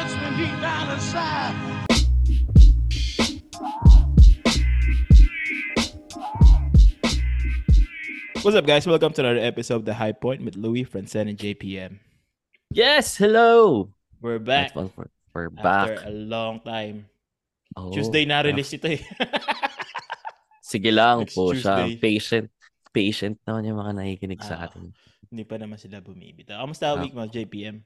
touch me deep down inside. What's up, guys? Welcome to another episode of The High Point with Louis, Francen, and JPM. Yes, hello. We're back We're after back. a long time. Oh, Tuesday na release ito eh. Sige lang Next po siya. Tuesday. Patient. Patient naman yung mga nakikinig sa Ah. atin. Hindi pa naman sila bumibita. Kamusta Ah. week mo, JPM?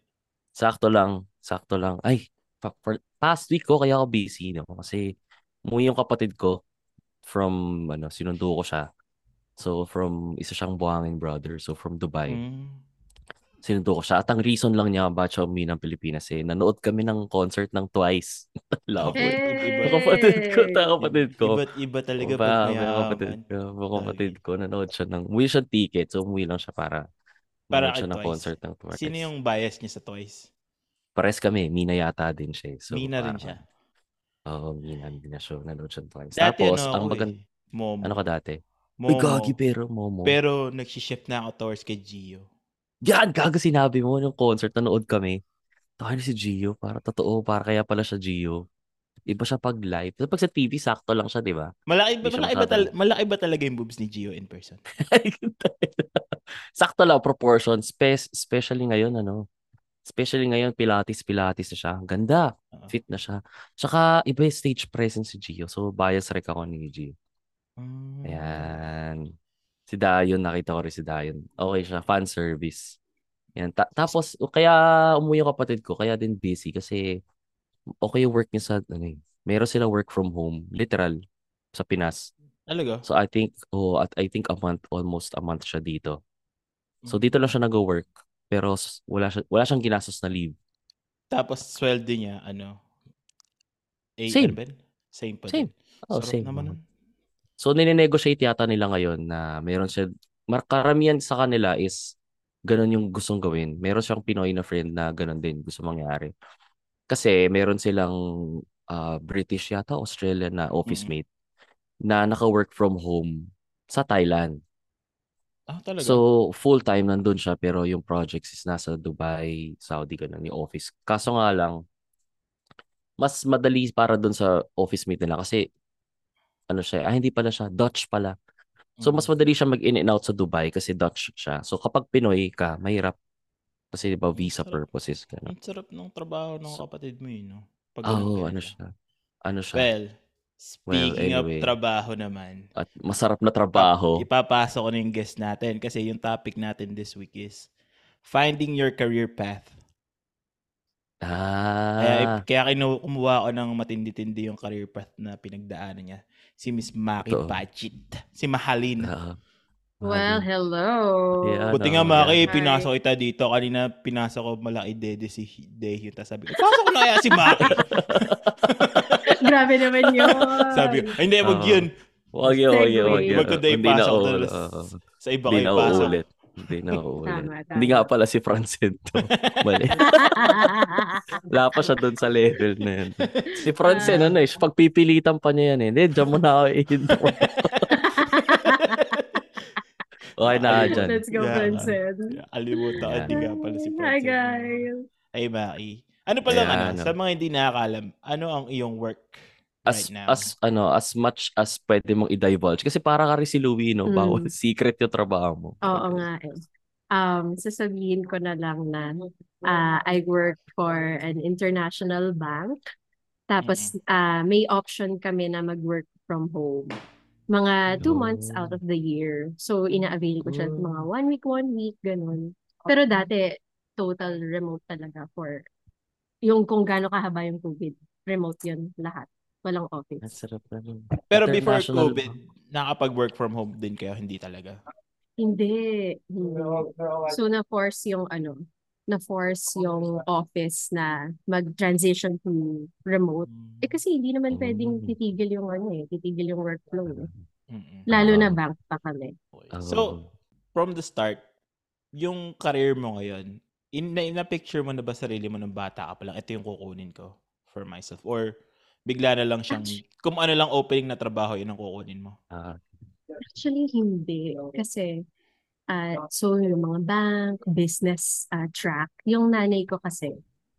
Sakto lang. Sakto lang. Ay, pa- for past week ko kaya ako busy. No? Kasi umuwi yung kapatid ko from, ano, sinundo ko siya. So, from, isa siyang buhangin brother. So, from Dubai. Mm. Sinundo ko siya. At ang reason lang niya bakit siya umuwi ng Pilipinas eh, nanood kami ng concert ng Twice. Love it. Iba- Mga kapatid ko, kapatid ko. Iba't iba talaga Iba, pag mga kapatid ko, kapatid ko, nanood siya ng, umuwi siya ticket, so umuwi lang siya para, Para siya ng Twice. concert ng Twice. Sino yung bias niya sa Toys? Pares kami, Mina yata din siya. eh. So, Mina rin siya. Oo, Mina din siya, nanood siya Twice. Dati Tapos, ano ang eh, Momo. ano ka dati? Momo. Uy, gagi pero, Momo. Pero nagsishift na ako towards kay Gio. Yan, gago sinabi mo, yung concert, nanood kami. Tayo na si Gio, para totoo, para kaya pala siya Gio. Iba siya pag live. Pag sa TV, sakto lang siya, di ba? Malaki ba, malaki, ba tal- malaki ba talaga yung boobs ni Gio in person? Sakto lang proportion, spe- especially ngayon ano. Especially ngayon pilates pilates na siya. Ganda, Oo. fit na siya. Tsaka iba yung stage presence si Gio. So bias rek ako ni Gio. Mm. Ayan. Si Dayon, nakita ko rin si Dayon. Okay siya, fan service. Yan. Ta- tapos, kaya umuwi yung kapatid ko, kaya din busy kasi okay yung work niya sa, ano eh, meron silang work from home, literal, sa Pinas. Talaga? So I think oh at I think a month almost a month siya dito. So Mm. dito lang siya nag-work pero wala siya wala siyang ginastos na leave. Tapos sweldo niya, ano? Same. ano yun? Same pa Same. din. Oh, Sarap same. naman. So nine-negotiate yata nila ngayon na meron siya karamihan sa kanila is ganun yung gustong gawin. Meron siyang Pinoy na friend na ganun din gusto mangyari. Kasi meron silang ah, British yata, Australian na office mate na naka-work from home sa Thailand. Ah, talaga? So, full-time nandun siya pero yung projects is nasa Dubai, Saudi, ganun yung office. Kaso nga lang, mas madali para dun sa office mate nila kasi ano siya, ah hindi pala siya, Dutch pala. So, mas Mm. madali siya mag-in and out sa Dubai kasi Dutch siya. So, kapag Pinoy ka, mahirap. Kasi di ba visa Sarap. purposes na. Ang sarap ng trabaho ng So- kapatid mo yun, no? Pag ganun ganito. ano siya. Ano siya. Well, speaking anyway. of trabaho naman, At masarap na trabaho. ipapasok ko na yung guest natin kasi yung topic natin this week is finding your career path. Kaya, Ah, kaya kinu- kumuha ko ng matindi-tindi yung career path na pinagdaanan niya. Si Miss Maki Totoo. Pachit. Si Mahalin. ah, Well, hello. Yeah, Buti ano, nga Maki, yan. pinasok kita dito. Kanina pinasok ko malaki dede si Dehyo. Tapos sabi ko, pasok ko na kaya si Maki. Grabe naman yun. sabi ko, "Ay, hindi, wag Oo. yun. Wag yun, wag yun, wag yun. Wag ko na ulit. Oo. Sa iba Hindi kayo na pasok. uulit. Hindi na uulit. Tama, tama. Hindi nga pala si Francen to. Mali. Wala pa siya doon sa level na yun. Si Francen, ano eh, pagpipilitan pa niya yan eh. Hindi, dyan mo na ako. Okay na ka dyan. Let's go, Yeah. Vincent. Alimutan Yan. hindi nga pala si Hi, Francine. guys. Ay, Maki. Ano pa lang, Ayan, ano, ano. sa mga hindi nakakalam, ano ang iyong work As, right now? as, ano, as much as pwede mong i-divulge. Kasi para ka rin si Louie, no? Mm. Bawal secret yung trabaho mo. Oo nga eh. Um, sasabihin ko na lang na ah, I work for an international bank. Tapos ah, may option kami na mag-work from home. Mga two Oh. months out of the year. So, ina-avail ko siya Oh. mga one week, one week, ganun. Pero dati, total remote talaga for yung kung gaano kahaba yung COVID. Remote yun lahat. Walang Ang office. sarap na nun. Pero before COVID, nakapag-work from home din kayo, hindi talaga. Hindi. Hindi. So, na-force yung ano, na-force yung office na mag-transition to remote. Eh kasi hindi naman pwedeng Mm. titigil yung ano eh, titigil yung workflow eh. Lalo na bank pa kami. So, from the start, yung career mo ngayon, in, na, na-picture mo na ba sarili mo ng bata ka pa lang, ito yung kukunin ko for myself? Or bigla na lang siyang, kung ano lang opening na trabaho, yun ang kukunin mo? Ah, Actually, hindi. Kasi, ah so yung mga bank, business ah, track, yung nanay ko kasi,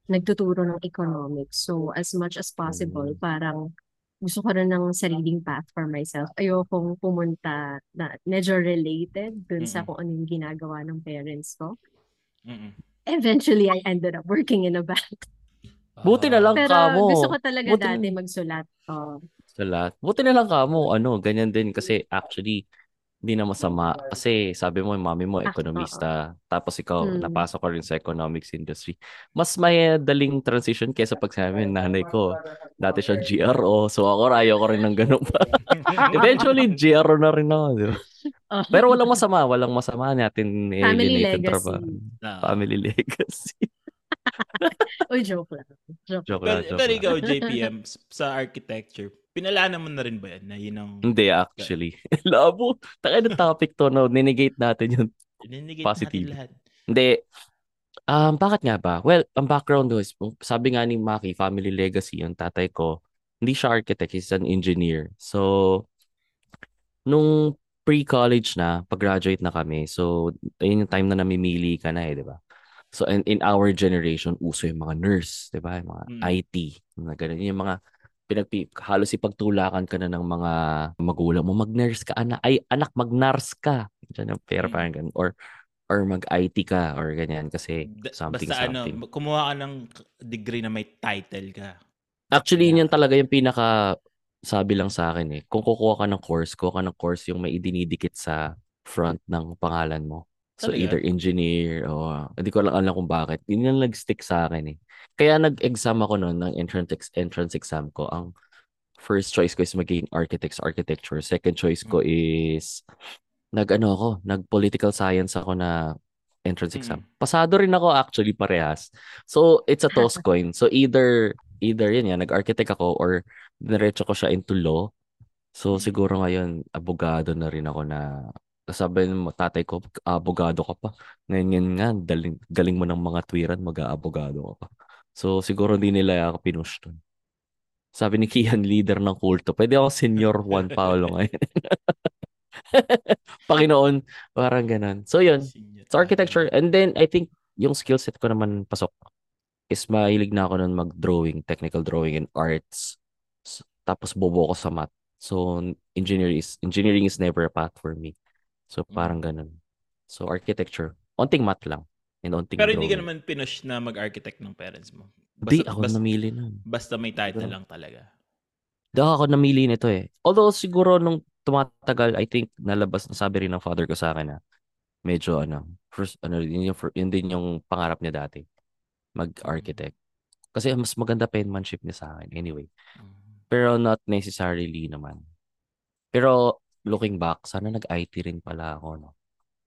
nagtuturo ng economics. So, as much as possible, Mm. parang gusto ko rin ng sariling path for myself. Ayokong pumunta na medyo related dun sa kung ano yung ginagawa ng parents ko. Mm-mm. Eventually, I ended up working in a bank. Buti na lang Pero kamo. gusto ko talaga Buti dati na- magsulat. Oh. Sa lahat. Buti na lang kamo, ano, ganyan din kasi actually hindi na masama kasi sabi mo yung mami mo Ah, ekonomista tapos ikaw Hmm. napasok ka rin sa economics industry. Mas may daling transition kaysa pag sabi ng nanay ko dati siya GRO so ako ayaw ko rin ng ganun pa. Eventually GRO na rin ako, di ba? Oh. Pero walang masama, walang masama natin Family legacy. trabaho. Ah. Family legacy. Uy, joke lang. Joke. Joke Pero, lang, joke pero lang. ikaw, JPM, sa architecture, pinalaanan mo na rin ba yan? Na yun ang Hindi actually. Labo. Taka ng topic to, no? Ninegate natin yun. Ininigate Positive. natin lahat. Hindi. Um, bakit nga ba? Well, ang background ko is, sabi nga ni Maki, family legacy, ang tatay ko, hindi siya architect, he's an engineer. So, nung pre-college na, pag-graduate na kami, so, ayun yung time na namimili ka na eh, di ba? So, in, in our generation, uso yung mga nurse, di ba? Yung mga Mm. IT, mga ganun. Yung mga, pinagpi, halos ipagtulakan ka na ng mga magulang mo, mag-nurse ka, anak, ay, anak, mag-nurse ka. Diyan yung pera Mm. parang ganun. Or, or mag-IT ka, or ganyan, kasi something, Basta something. ano, kumuha ka ng degree na may title ka. Actually, Yeah. yun talaga yung pinaka sabi lang sa akin eh. Kung kukuha ka ng course, kuha ka ng course yung may idinidikit sa front ng pangalan mo. So Talaga? either engineer o hindi ko lang alam kung bakit. Yun yung nag-stick sa akin eh. Kaya nag-exam ako noon ng entrance entrance exam ko. Ang first choice ko is maging architects architecture. Second choice ko is nag-ano ako, nag-political science ako na entrance exam. Mm. Pasado rin ako actually parehas. So it's a toss coin. So either either yun yan, nag-architect ako or diretso ko siya into law. So Mm. siguro ngayon abogado na rin ako na sabi mo tatay ko abogado ka pa. Ngayon ngayon nga daling, galing mo ng mga twiran mag-aabogado ka pa. So siguro hindi nila ako pinush dun. Sabi ni Kian, leader ng kulto. Pwede ako senior Juan Paulo ngayon. Panginoon, parang ganun. So yun, sa architecture. And then, I think, yung skill set ko naman pasok is mahilig na ako nun mag-drawing, technical drawing and arts. Tapos bobo ko sa math. So, engineering is, engineering is never a path for me. So, parang ganun. So, architecture. Onting math lang. And onting Pero hindi ka drawing. naman pinush na mag-architect ng parents mo. Di, Basta, ako basta, namili nun. basta may title lang talaga. Di ako namili nito eh. Although, siguro nung tumatagal, I think, nalabas, nasabi rin ng father ko sa akin na medyo, ano, first, ano, yun, yung, yun din yung pangarap niya dati. Mag-architect. Kasi mas maganda penmanship niya sa akin. Anyway. Mm. Pero not necessarily naman. Pero looking back, sana nag-IT rin pala ako, no?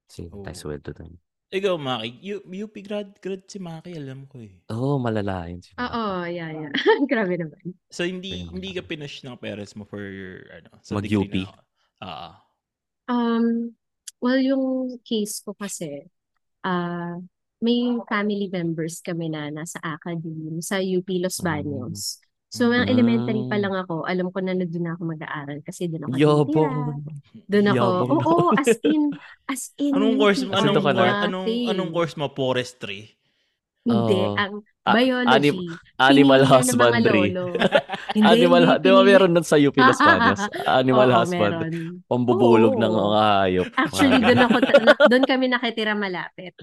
Kasi Oo. tayo sweldo dun. Ikaw, Maki, U- UP grad, grad si Maki, alam ko eh. Oo, oh, malala yun. Si Oo, Maki. yeah, yeah. Grabe naman. So, hindi Ayun. hindi ka pinush ng parents mo for your, ano, sa Mag-UP? ah, Um, well, yung case ko kasi, ah may family members kami na nasa academe sa UP Los Baños. So, mga elementary pa Mm. lang ako, alam ko na na doon ako mag-aaral kasi doon ako tinitira. Doon ako, oo, naman. as in, as in, anong course, anong, anong, dati. anong course mo? Forestry? Hindi, Oo. ang Ah, biology. anim- Animal husbandry. Hindi, Animal, di ba meron nun sa UP Los Baños? Animal Oo, husbandry. meron. Pambubulog Oo. ng mga hayop. Actually, Mga doon ako, doon kami nakitira malapit.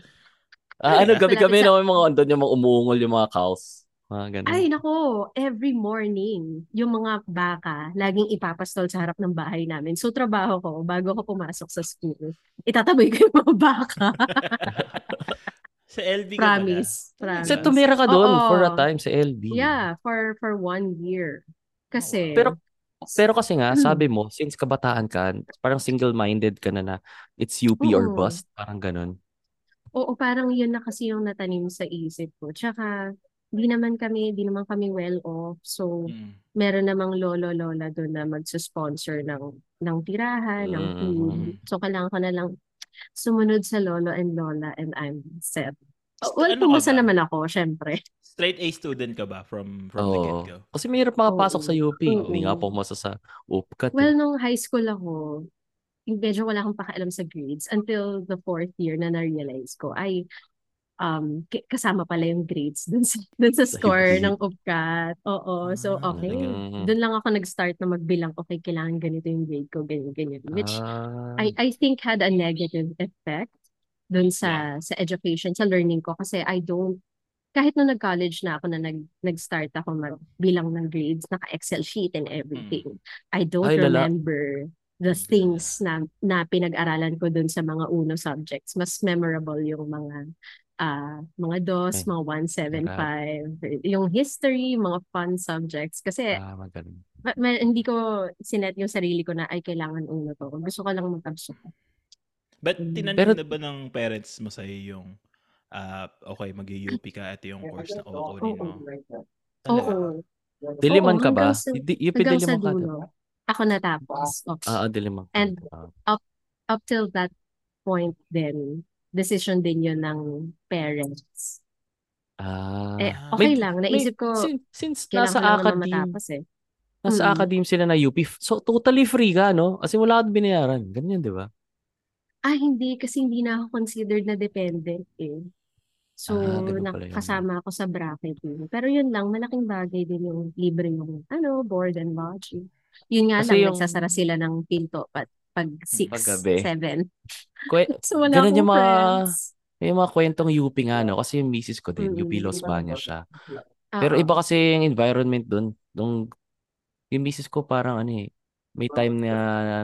Ah, ano, gabi-gabi Malapit sa- na may mga andun yung mga umuungol yung mga cows. Mga ganun. Ay, nako, every morning, yung mga baka, laging ipapastol sa harap ng bahay namin. So, trabaho ko, bago ako pumasok sa school, itataboy ko yung mga baka. Sa LB ka? Promise. Promise. Kasi tumira ka doon Oo. for a time sa LB. Yeah, for for one year. Kasi, Pero pero kasi nga, Hmm. sabi mo, since kabataan ka, parang single-minded ka na na it's UP or Oo. bust, parang ganun. oo, parang yun na kasi yung natanim sa isip ko. Tsaka, di naman kami, di naman kami well off. So, Mm. meron namang lolo-lola doon na magsusponsor ng, ng tirahan, ng food. Mm. So, kailangan ko na lang sumunod sa lolo and lola and I'm set. St- Well, ano ba? naman ako, syempre. Straight A student ka ba from from the Oo. get-go? Kasi mahirap makapasok sa Oo. UP. Oo. Hindi nga pumasa sa UPCAT. Well, eh. nung high school ako, medyo wala akong pakialam sa grades until the fourth year na na-realize ko, ay, um kasama pala yung grades dun sa, dun sa score ng UPCAT. Oo, so Ah, okay. Mm. Doon lang ako nag-start na magbilang, okay, kailangan ganito yung grade ko, ganyan, ganyan. Which Ah, I I think had a negative effect dun sa sa education, sa learning ko kasi I don't kahit nung nag-college na ako na nag nag-start ako magbilang ng grades, naka-Excel sheet and everything. I don't Ay, lala. remember the things na na pinag-aralan ko dun sa mga uno subjects. Mas memorable yung mga ah mga DOS, Ay, mga 175, yung history, mga fun subjects. Kasi ah, magaling. ma- ma- hindi ko sinet yung sarili ko na ay kailangan uno to. Gusto ko lang mag-absorb. But Mm. tinanong Pero- na ba ng parents mo sa'yo yung, ah, okay, mag-UP ka, ito yung course na kukunin mo? Oo. Diliman Oo, ka ba? hanggang sa- UP Hanggang sa Diliman ka. dulo. Ako natapos. Oh. Ah, ah, Diliman. And Ah. up till that point then, decision din yun ng parents. Ah. Eh, Ah. okay May- lang. may- Naisip ko, sin- since kailangan nasa academe, matapos eh. nasa Mm. academe sila na UP, so totally free ka, no? Kasi wala kang binayaran. Ganyan, di ba? Ah, hindi. Kasi hindi na ako considered na dependent eh. So, Ah, nakasama ako sa bracket yun. Pero yun lang, malaking bagay din yung libre yung ano, board and lodging. Yun nga Kasi lang, yung- nagsasara sila ng pinto pat pag 6, Paggabi. 7. Kwe- So, wala Ganun yung mga, friends. yung mga kwentong UP nga, no? Kasi yung misis ko din, UP Mm. Los Bañas siya. Pero Oo. iba kasi yung environment dun. Nung, yung misis ko parang ano eh, may time na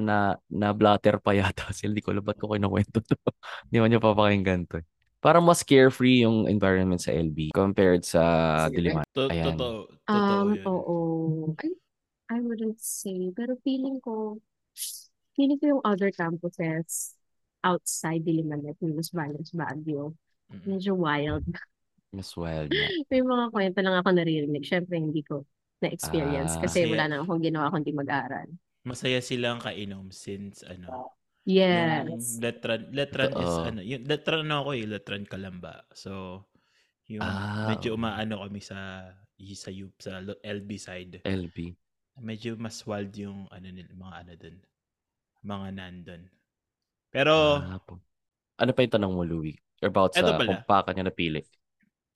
na na blatter pa yata. Kasi hindi ko alam ba't ko kinukwento to. Hindi mo niya papakinggan to. eh. Parang mas carefree yung environment sa LB compared sa Diliman. Ayan. Totoo, totoo Um, yun. oo. I, I wouldn't say, pero feeling ko, feeling ko yung other campuses outside Diliman, like Los Baños, Baguio, Mm. medyo wild. Mas wild nga. May mga kwento lang ako naririnig. Syempre, hindi ko na-experience Ah. kasi Masaya. wala na akong ginawa kundi mag-aral. Masaya silang kainom since ano, Yes. yung Letran, Letran is Totoo. ano, yung Letran ako eh, Letran Kalamba. So, yung Ah, medyo umaano kami sa sa UP, sa LB side. LB. Medyo mas wild yung ano nila, mga ano dun. Mga nandun. Pero Ah, po. Ano pa yung tanong mo, Louie? About sa pala. kung paano niya napili.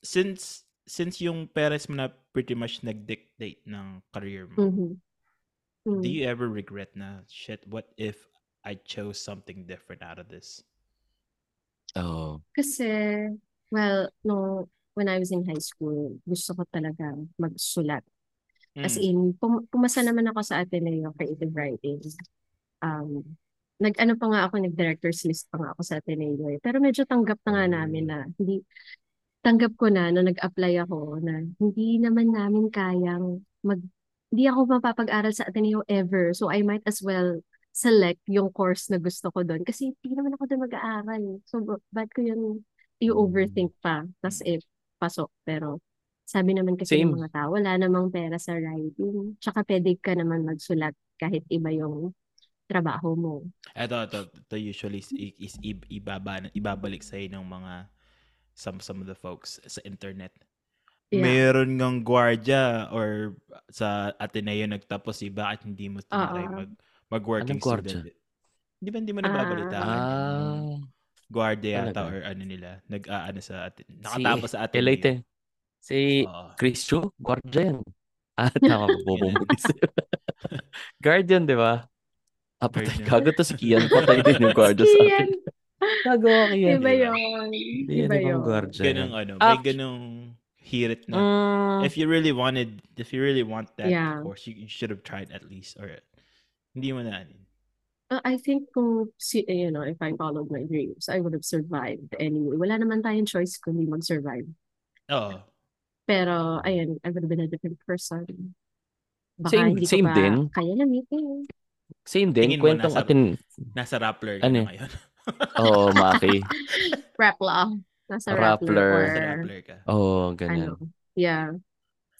since since yung parents mo na pretty much nag-dictate ng career mo, Mhm. Mm. do you ever regret na shit, what if I chose something different out of this? Oh. Kasi, well, no, when I was in high school, gusto ko talaga magsulat. As Mm. in, pum- pumasa naman ako sa Ateneo Creative Writing. Um, nag-ano pa nga ako, nag-director's list pa nga ako sa Ateneo eh. Pero medyo tanggap na nga namin Oh. na, hindi, tanggap ko na, na nag-apply ako, na hindi naman namin kayang mag, hindi ako mapapag-aral sa Ateneo ever. So, I might as well select yung course na gusto ko doon. Kasi hindi naman ako doon mag-aaral. So, ba- ba't ko yun i-overthink pa? Tapos eh, pasok. Pero, sabi naman kasi ng Same. mga tao, wala namang pera sa writing. Tsaka pwede ka naman magsulat kahit iba yung trabaho mo. Ito, ito, ito usually is, is ibaba, ibabalik sa ng mga some some of the folks sa internet. Yeah. Meron ngang gwardiya or sa Ateneo nagtapos eh, bakit hindi mo tinry Oo. mag mag-working Anong gwardiya? student? Di ba hindi mo nababalita? Ah. Gwardiya yata or ano nila, nag-aano sa Aten- nakatapos sa Si Ateneo. Elite. Si Oo. Chris Chu, guardian. Ah, tama ba? Bubumulis. guardian, di ba? Ah, patay. Gago to si Kian. Patay din yung guardia sa atin. Kian. Gago ka, Kian. Iba Diba? yun. Iba yan yun. guardia. Ganong ano, may ganong hirit na. Mm, If you really wanted, if you really want that Yeah. course, you, you should have tried at least or hindi mo na ano. Uh, I think kung, si- you know, if I followed my dreams, I would have survived anyway. Wala naman tayong choice kundi mag-survive. Oo. Pero, ayun, I would have been a different person. Baka Same- hindi ko same pa din. kaya lamitin. Same din. Tingin mo Kwentong nasa- atin. Nasa Rappler Ano na ngayon. Oo, oh, Maki. Rappler. Nasa Rappler. Rappler or Nasa Rappler ka. Oo, oh, ano. ganyan. Yeah.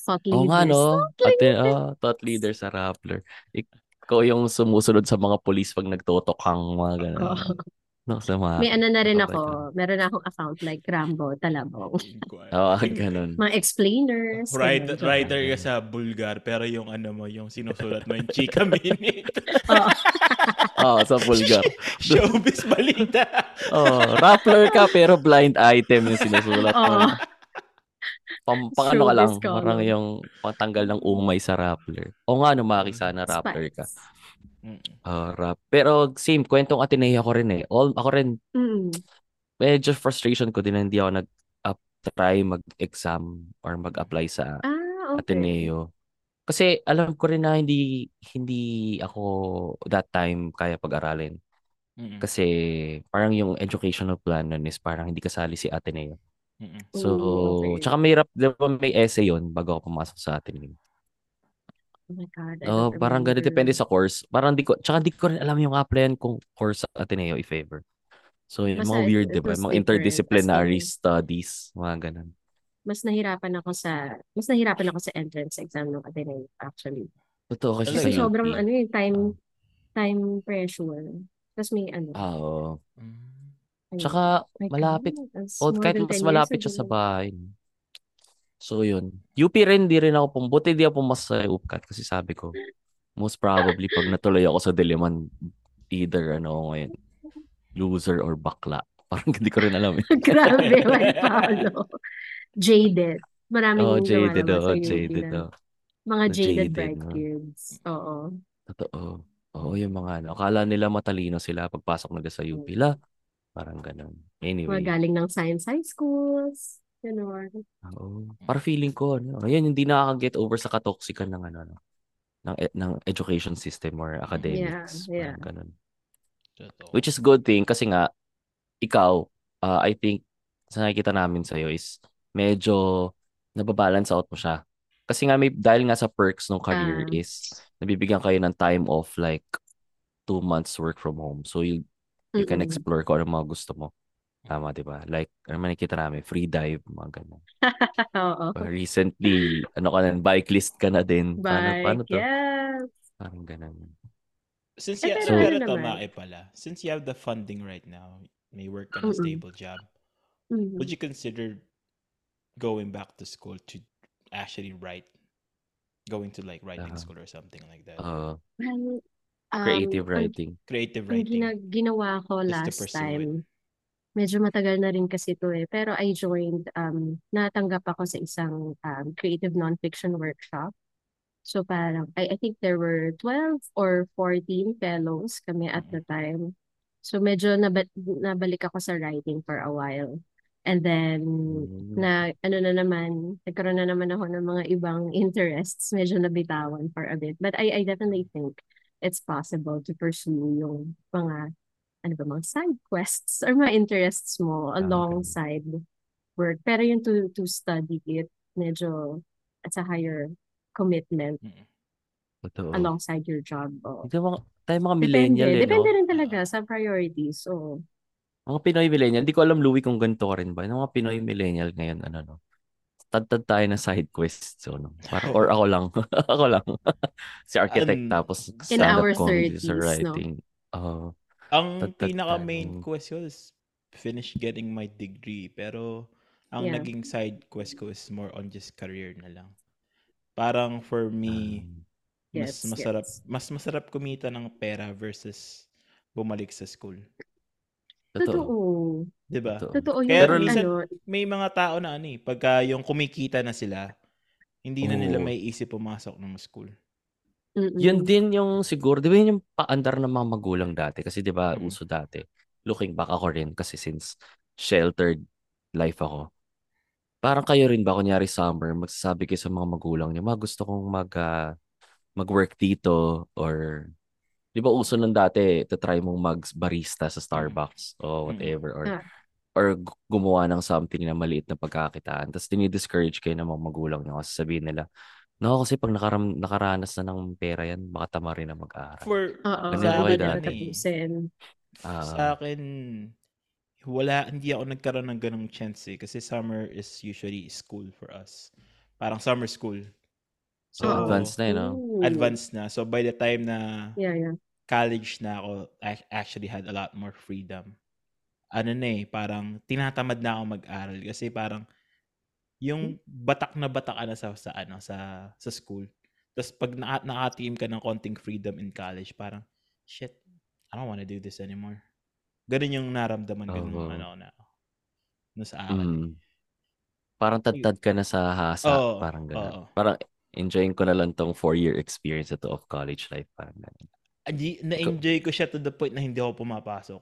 Thought Oo nga, leaders. no? Thought Ate, leaders. oh, thought leader sa Rappler. Ikaw yung sumusunod sa mga police pag nagtotokhang mga ganun. Oo. No, sa mga... May ano na rin ako. Meron na akong account like Rambo, Talabong. Oo, ganun. Mga explainers. Writer, ganyan. writer ka sa Bulgar pero yung ano mo, yung sinusulat mo yung Chika Minute. Oo. Oo, sa Bulgar. Showbiz balita. Oh, Rappler ka pero blind item yung sinusulat mo. Oo. Pam, pang ano ka lang, column. parang yung pangtanggal ng umay sa Rappler. O nga, no, Maki, sana Rappler ka. Rap. Pero same, kwentong Ateneo ko rin eh. All, ako rin, Mm. medyo frustration ko din na hindi ako nag-try mag-exam or mag-apply sa Ah, okay. Ateneo. Kasi alam ko rin na hindi hindi ako that time kaya pag-aralin. Mm-mm. Kasi parang yung educational plan nun is parang hindi kasali si Ateneo. Mm-mm. So, Ooh, okay. tsaka may rap, di ba may essay yun bago ako pumasok sa Ateneo. Oh my God, I Oh, parang ganun depende sa course. Parang di ko, tsaka di ko rin alam yung applyan kung course sa Ateneo if ever. So, yung Basta mga weird, di ba? Mga different. interdisciplinary Kasi studies, mga ganun. mas nahirapan ako sa mas nahirapan ako sa entrance exam ng Ateneo actually. Totoo kasi sa Kasi Talaga? sobrang ano eh, time Oh. time pressure. Tapos may ano, Ah, oo. Tsaka malapit. O more kahit than mas 10 years malapit siya sa bahay. So, yun. UP rin, di rin ako. Buti di ako pumasok sa UPCAT kasi sabi ko, most probably pag natuloy ako sa Diliman, either ano ako ngayon, loser or bakla. Parang hindi ko rin alam eh. Grabe, my Paolo. Jaded. Maraming Oh, jaded oh, jaded oh. mga jaded jaded, bright no? kids. Oo. Totoo. Oo, yung mga ano. Akala nila matalino sila pagpasok nila sa UP. La, parang ganun. Mga Anyway. galing ng science high schools. Ganun. Oo. Para feeling ko, ano, ayun, hindi nakaka-get over sa katoxican ng ano, ano, ng, e- ng education system or academics. yeah. Parang ganun. Which is good thing kasi nga, ikaw, uh, I think, sa nakikita namin sa'yo is medyo nababalance out mo siya. Kasi nga may, dahil nga sa perks ng career Ah. is nabibigyan kayo ng time off like two months work from home. So you, you can Mm-mm. explore kung ano mga gusto mo. Tama, di ba? Like, ano man nakikita namin, free dive, mga ganun. Oo. Uh, recently, ano ka na, bike list ka na din. Paano, paano Bike, to? yes. Parang ganun. Since Eh, you, so, ano pero naman. tama pala. Since you have the funding right now, may work ka na Mm-mm. stable job, Mm. would you consider going back to school to actually write? Going to like writing Uh-huh. school or something like that? Uh, Well, um, creative writing. Creative writing. gina- ginawa ko to last pursue it. Medyo matagal na rin kasi ito eh, pero I joined, um, natanggap ako sa isang um, creative nonfiction workshop. So parang, I, I think there were 12 or 14 fellows kami at the time. So medyo naba- nabalik ako sa writing for a while. And then, Mm. na ano na naman, nagkaroon na naman ako ng mga ibang interests, medyo nabitawan for a bit. But I, I definitely think it's possible to pursue yung mga, ano ba, mga side quests or mga interests mo Ah, alongside work. Pero yung to, to study it, medyo at a higher commitment Mm. Totoo. alongside your job. Oh. Hindi mga, tayo mga Depende. millennial eh, Depende no? rin talaga sa priorities. So, Mga Pinoy millennial. Hindi ko alam, Louie, kung ganito ka rin ba. Yung mga Pinoy millennial ngayon, ano, no? Tad-tad tayo ng side quest. So, no? Parang, or ako lang. ako lang. si architect An- tapos In our comedy 30s, sa no? writing. Ang pinaka main quest ko is finish getting my degree. Pero ang Yeah. naging side quest ko is more on just career na lang. Parang for me, Um, mas Gets, masarap gets. mas masarap kumita ng pera versus bumalik sa school. totoo. Totoo. 'Di ba? Totoo. Totoo yun. Kaya Pero ang minsan ano, may mga tao na ano eh, pagka yung kumikita na sila, hindi na nila Oo. may isip pumasok ng school. Mm-mm. Yun din yung siguro, di ba yun yung paandar ng mga magulang dati? Kasi di ba, Mm. uso dati. Looking back ako rin kasi since sheltered life ako. Parang kayo rin ba, kunyari summer, magsasabi kayo sa mga magulang niyo, ma gusto kong mag, ah, mag-work dito or di ba uso nung dati, to try mong mag-barista sa Starbucks o whatever or Ah. or gu- gumawa ng something na maliit na pagkakitaan. Tapos dinidiscourage kayo ng mga magulang niyo kasi sabihin nila, no, kasi pag nakaram, nakaranas na ng pera yan, baka tama rin na mag-aaral. For Oo, Ganun sa akin dati? eh. Ah. sa akin wala hindi ako nagkaroon ng ganong chance eh kasi summer is usually school for us. Parang summer school. So So, advanced na yun, no? Ooh. advanced na. So by the time na Yeah, yeah. college na ako, I actually had a lot more freedom. Ano na eh, parang tinatamad na ako mag-aral kasi parang yung batak na batak na sa, sa ano sa sa school. Tapos pag na, naka-team ka ng konting freedom in college, parang shit, I don't wanna do this anymore. Ganun yung naramdaman ko nung Oo. ano na nung sa akin. Mm. Parang tad-tad ka na sa hasa, Oo, parang oo. gano'n. Parang enjoying ko na lang tong four-year experience ito of college life, parang gano'n. Adi- Na-enjoy ko siya to the point na hindi ako pumapasok.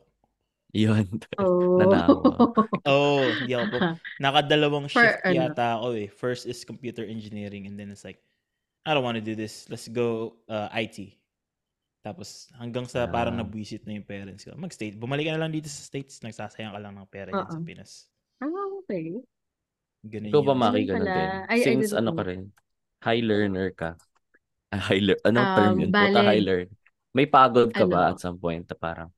Yun. Oh. Nanawa. Oh, hindi ako pu- Nakadalawang For shift ano? yata ako eh. First is computer engineering and then it's like, I don't want to do this. Let's go uh, IT. Tapos hanggang sa parang Ah. nabwisit na yung parents ko. Mag-state. Bumalik ka na lang dito sa States. Nagsasayang ka lang ng pera dyan sa. Pinas. Ah, okay. Ganun Ikaw ba, yun. Maki, Ganun din? Ay, I Since didn't ano know. ka rin, high learner ka. Ah, high lear anong term Um, yun? Puta bale, high learn. May pagod ka ba ano, at some point na parang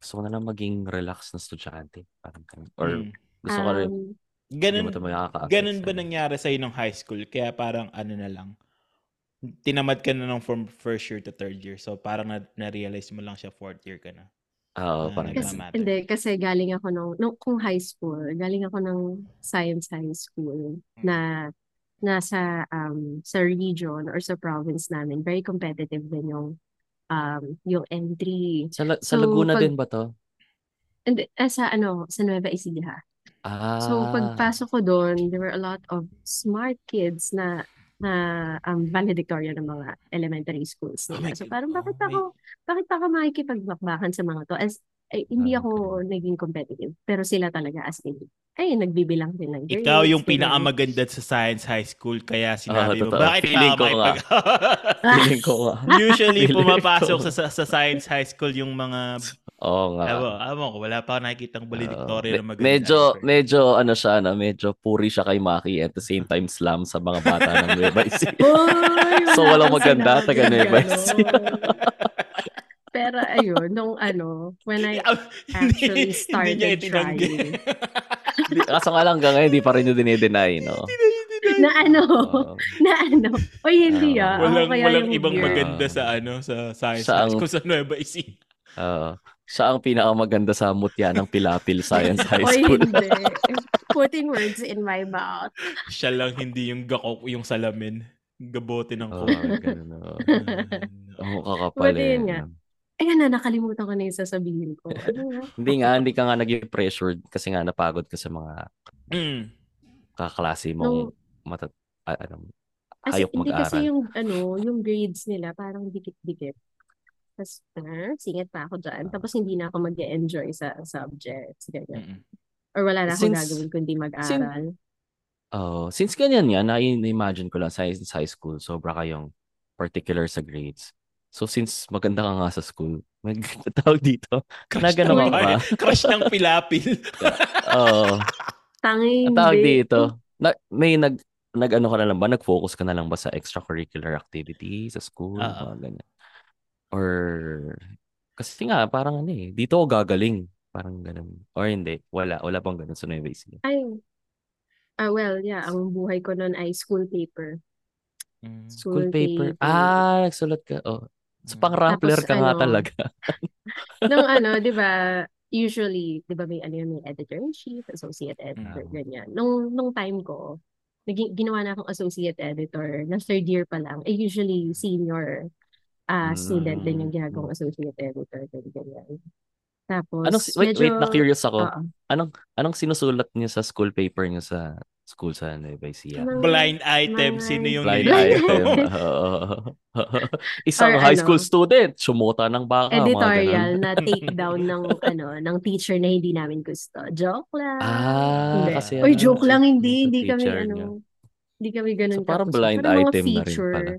gusto ko na lang maging relax na estudyante? Parang ganun. Or Mm. gusto ko rin, um, Ganun, mo ganun ba nangyari sa'yo nung high school? Kaya parang ano na lang, tinamad ka na nung from first year to third year. So parang na, na-realize mo lang siya fourth year ka na. Oo, na parang kasi, hindi, kasi galing ako nung, nung, kung high school, galing ako ng science high school Mm. na nasa um, sa region or sa province namin, very competitive din yung um, yung entry. Sa, La- sa So, Laguna pag- din ba to? And, eh, sa ano, sa Nueva Ecija. Ah, So pagpasok ko doon, there were a lot of smart kids na na um, valedictorian ng mga elementary schools Oh nila. my So parang bakit Oh, ako, bakit ako makikipagbakbakan sa mga to? As, ay, hindi Ah, ako naging competitive. Pero sila talaga as in, ay, nagbibilang din ng grades. Ikaw yung pinakamaganda sa science high school kaya sinabi mo, totoo. bakit Feeling ka ko nga. feeling ko nga. Usually, Feeling pumapasok ko. sa, sa, science high school yung mga... Oo nga. Ewan, ewan ko, wala pa ako nakikitang valedictorian na Me- maganda. medyo, ever. medyo ano siya na, medyo puri siya kay Maki at the same time slam sa mga bata ng Nueva Ecija. So, wala walang maganda, taga Nueva. Ecija. Pero ayun, nung ano, when I actually Hindi niya started itinanggi. trying. Di- Kaso nga lang hanggang ngayon, hindi pa rin yung dinideny, no? na ano, Oo. na ano. Oy, hindi Oo. ah. Ako walang kaya walang yung ibang weird. maganda sa ano sa science high ang- school sa Nueva Ecija. Oo. siya ang pinakamaganda sa mutya ng Pilapil Science High Oy, School. hindi. Putting words in my mouth. Siya lang hindi yung gakok yung salamin. Gabote ng Oo, coke. ganun. oo. Ah, Oo, kakapal But eh. yun nga. Ayan na, nakalimutan ko na yung sasabihin ko. Ano nga? Hindi nga, hindi ka nga naging pressured kasi nga napagod ka sa mga mm. kaklase mong matat ah, ano, as, hindi kasi mag-aral. yung, ano, yung grades nila, parang dikit-dikit. Tapos, ah, singit pa ako dyan. Tapos, hindi na ako mag-enjoy sa subjects. Ganyan. Mm-mm. Or wala na akong Since- gagawin kundi mag-aral. Oh, since ganyan yan, na-imagine ko lang sa since high school, sobra kayong particular sa grades. So since maganda ka nga sa school, may tawag dito. Crush Nagano ng, ka ba? crush ng pilapil. Oo. Tangi, Ang tawag dito, na, may nag nag ano ka na lang ba? Nag-focus ka na lang ba sa extracurricular activity sa school? Oo. Mga ganyan. Or kasi nga parang ano eh, dito ako gagaling. Parang ganun. Or hindi, wala. Wala pang ganun sa Nueva Ecija. Ay. Ah, well, yeah. Ang buhay ko noon ay school paper. Mm. School paper. Ah, nagsulat ka. Oh. So pang Rappler Tapos, ka nga ano, talaga. Nung ano, di ba, usually, di ba may ano yun, may editor-in-chief, associate editor, Mm. ganyan. Nung, nung time ko, naging, ginawa na akong associate editor, na third year pa lang, eh usually senior ah student din yung Mm. ginagawang associate editor, ganyan. Tapos, Anong, wait, wait, medyo, na-curious ako. oo. Anong, anong sinusulat niyo sa school paper niyo sa school sa Nueva Ecija? Mga- Blind item. mga- Sino yung Blind item. Isang Or high ano, school student, sumuta ng baka, editorial na take down ng ano ng teacher na hindi namin gusto. Joke lang. Ah, Hindi. kasi Oy, ano, joke lang, hindi. Hindi kami, ano, hindi kami ganun So, parang kapos. blind Parang mga item na rin pala.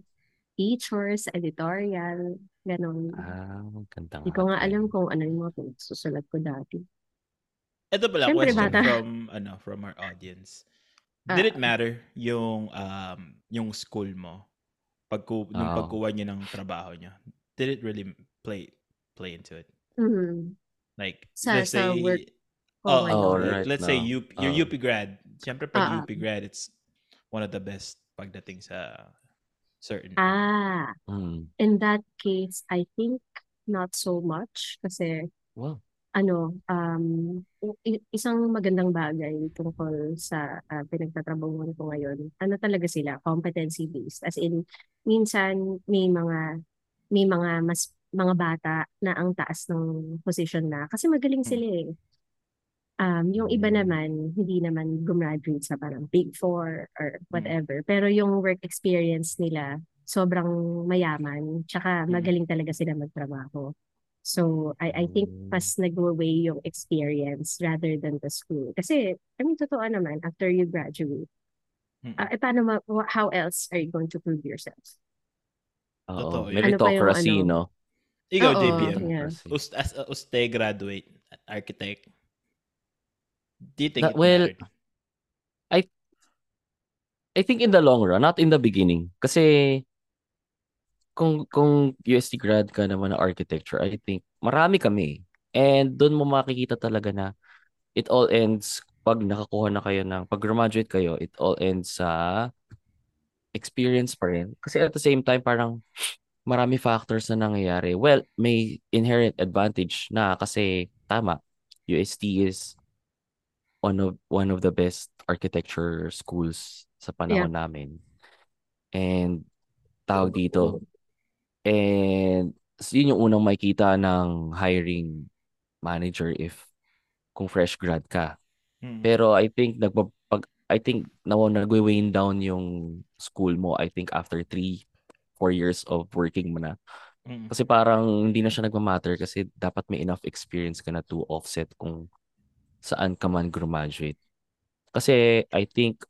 features, editorial, ganun. Ah, ganda Hindi nga. ko nga alam kung ano yung mga susulat ko dati. Ito pala, Siyempre, question bata. from, ano, from our audience. Did it Ah. matter yung, um, yung school mo? Pagku, nung Oo. pagkuha niyo ng trabaho niyo? Did it really play, play into it? Mhm. Like, Sa- let's sa say, work oh. Oh, like, right let's say now. you, you're Oh. UP grad. Siyempre, pag Ah, ah. UP grad, it's one of the best pagdating sa certain. Ah, Mm. in that case, I think not so much kasi Wow. Ano, um, i- isang magandang bagay tungkol sa uh, pinagtatrabahuan ko ngayon, ano talaga sila, competency-based. As in, minsan may mga, may mga mas mga bata na ang taas ng position na kasi magaling sila eh. Um, yung iba Mm. naman, hindi naman gumraduate sa parang Big Four or Mm. whatever. Pero yung work experience nila, sobrang mayaman. Tsaka Mm. magaling talaga sila magtrabaho. So, I, I think Mm. mas nag-weigh yung experience rather than the school. Kasi, I mean, totoo naman, after you graduate, Mm. ah, eh, paano ma- how else are you going to prove yourself? Oo, Totoo. Ano meritocracy, ano? no? Ikaw, Oo, JPM. yeah. Ust, as a uste graduate, architect, do you think it well, mattered? I think in the long run, not in the beginning. Kasi kung kung UST grad ka naman na architecture, I think marami kami. And doon mo makikita talaga na it all ends pag nakakuha na kayo ng pag graduate kayo, it all ends sa experience pa rin. Kasi at the same time parang marami factors na nangyayari. Well, may inherent advantage na kasi tama, UST is one of one of the best architecture schools sa panahon namin. And tawag dito. And s- yun yung unang makikita ng hiring manager if kung fresh grad ka. Mm. Pero I think nagpapag I think na nagwe-wane down yung school mo I think after three, four years of working mo na. Mm. Kasi parang hindi na siya nagmamatter kasi dapat may enough experience ka na to offset kung saan ka man graduate. Kasi I think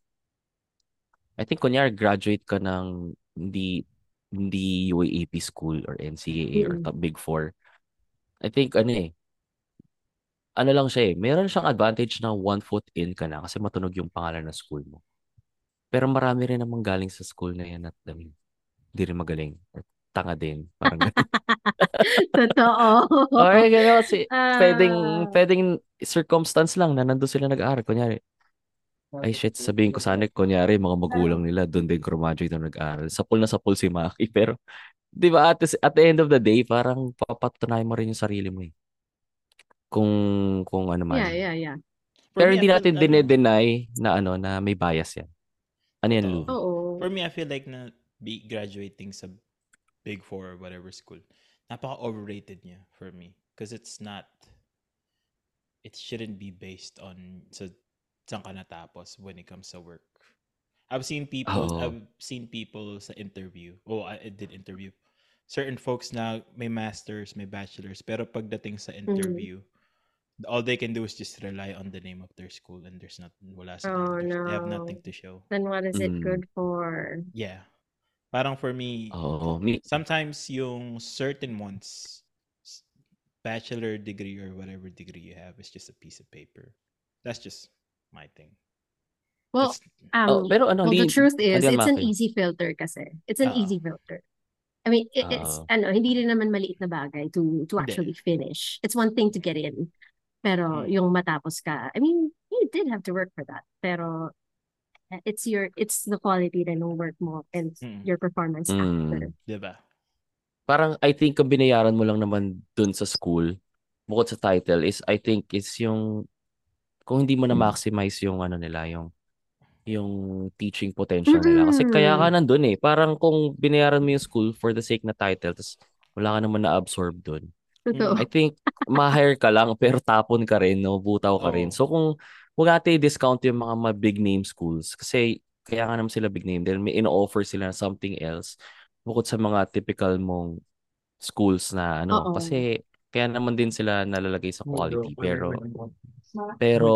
I think kunyari graduate ka ng hindi hindi UAAP school or NCAA or Mm. top Big Four. I think ano eh ano lang siya eh, meron siyang advantage na one foot in ka na kasi matunog yung pangalan ng school mo. Pero marami rin namang galing sa school na yan at I mean, hindi rin magaling. Or tanga din. Parang. Totoo. Okay, gano'n kasi pwedeng, Ah. pwedeng circumstance lang na nandun sila nag-aaral. Kunyari, ay shit, sabihin ko sana, kunyari, mga magulang nila doon din graduate na nag-aaral. Sapul na sapul si Maki. Pero, di ba, at, the- at the end of the day, parang papatunayan mo rin yung sarili mo eh. Kung, kung ano man. Yeah, yeah, yeah. For Pero me, hindi natin ano, dine-deny na ano, na may bias yan. Ano yan, Lou? Oo. For me, I feel like na be graduating sa Big Four or whatever school, napaka-overrated niya for me. Because it's not, it shouldn't be based on sa saan ka natapos when it comes to work. I've seen people, Oo. I've seen people sa interview. Oh, I, did interview. Certain folks na may masters, may bachelors, pero pagdating sa Mm. interview, all they can do is just rely on the name of their school and there's not wala sila. Oh, There's- They have no. nothing to show. Then what is it Mm. good for? Yeah. Parang for me, Oo. Mi- sometimes yung certain ones, bachelor degree or whatever degree you have is just a piece of paper. That's just my thing. Well, It's- Oh, um, pero ano, well, the hindi, truth is, hindi it's an easy filter kasi. It's an Ah. easy filter. I mean, it, it's, Ah. ano, hindi rin naman maliit na bagay to to Hindi. actually finish. It's one thing to get in. Pero Mm. yung matapos ka, I mean, you did have to work for that. Pero uh, it's your, it's the quality rin ng work mo and Mm. your performance Mm. after. diba? parang I think ang binayaran mo lang naman dun sa school, bukod sa title, is I think is yung kung hindi mo na maximize yung ano nila, yung yung teaching potential nila. Kasi kaya ka nandun eh. Parang kung binayaran mo yung school for the sake na title, tapos wala ka naman na-absorb dun. Totoo. I think ma-hire ka lang pero tapon ka rin, no? butaw ka rin. Oo. So kung wag natin i-discount yung mga, mga big name schools kasi kaya nga naman sila big name dahil may ino-offer sila something else bukod sa mga typical mong schools na ano Oo. kasi kaya naman din sila nalalagay sa quality pero pero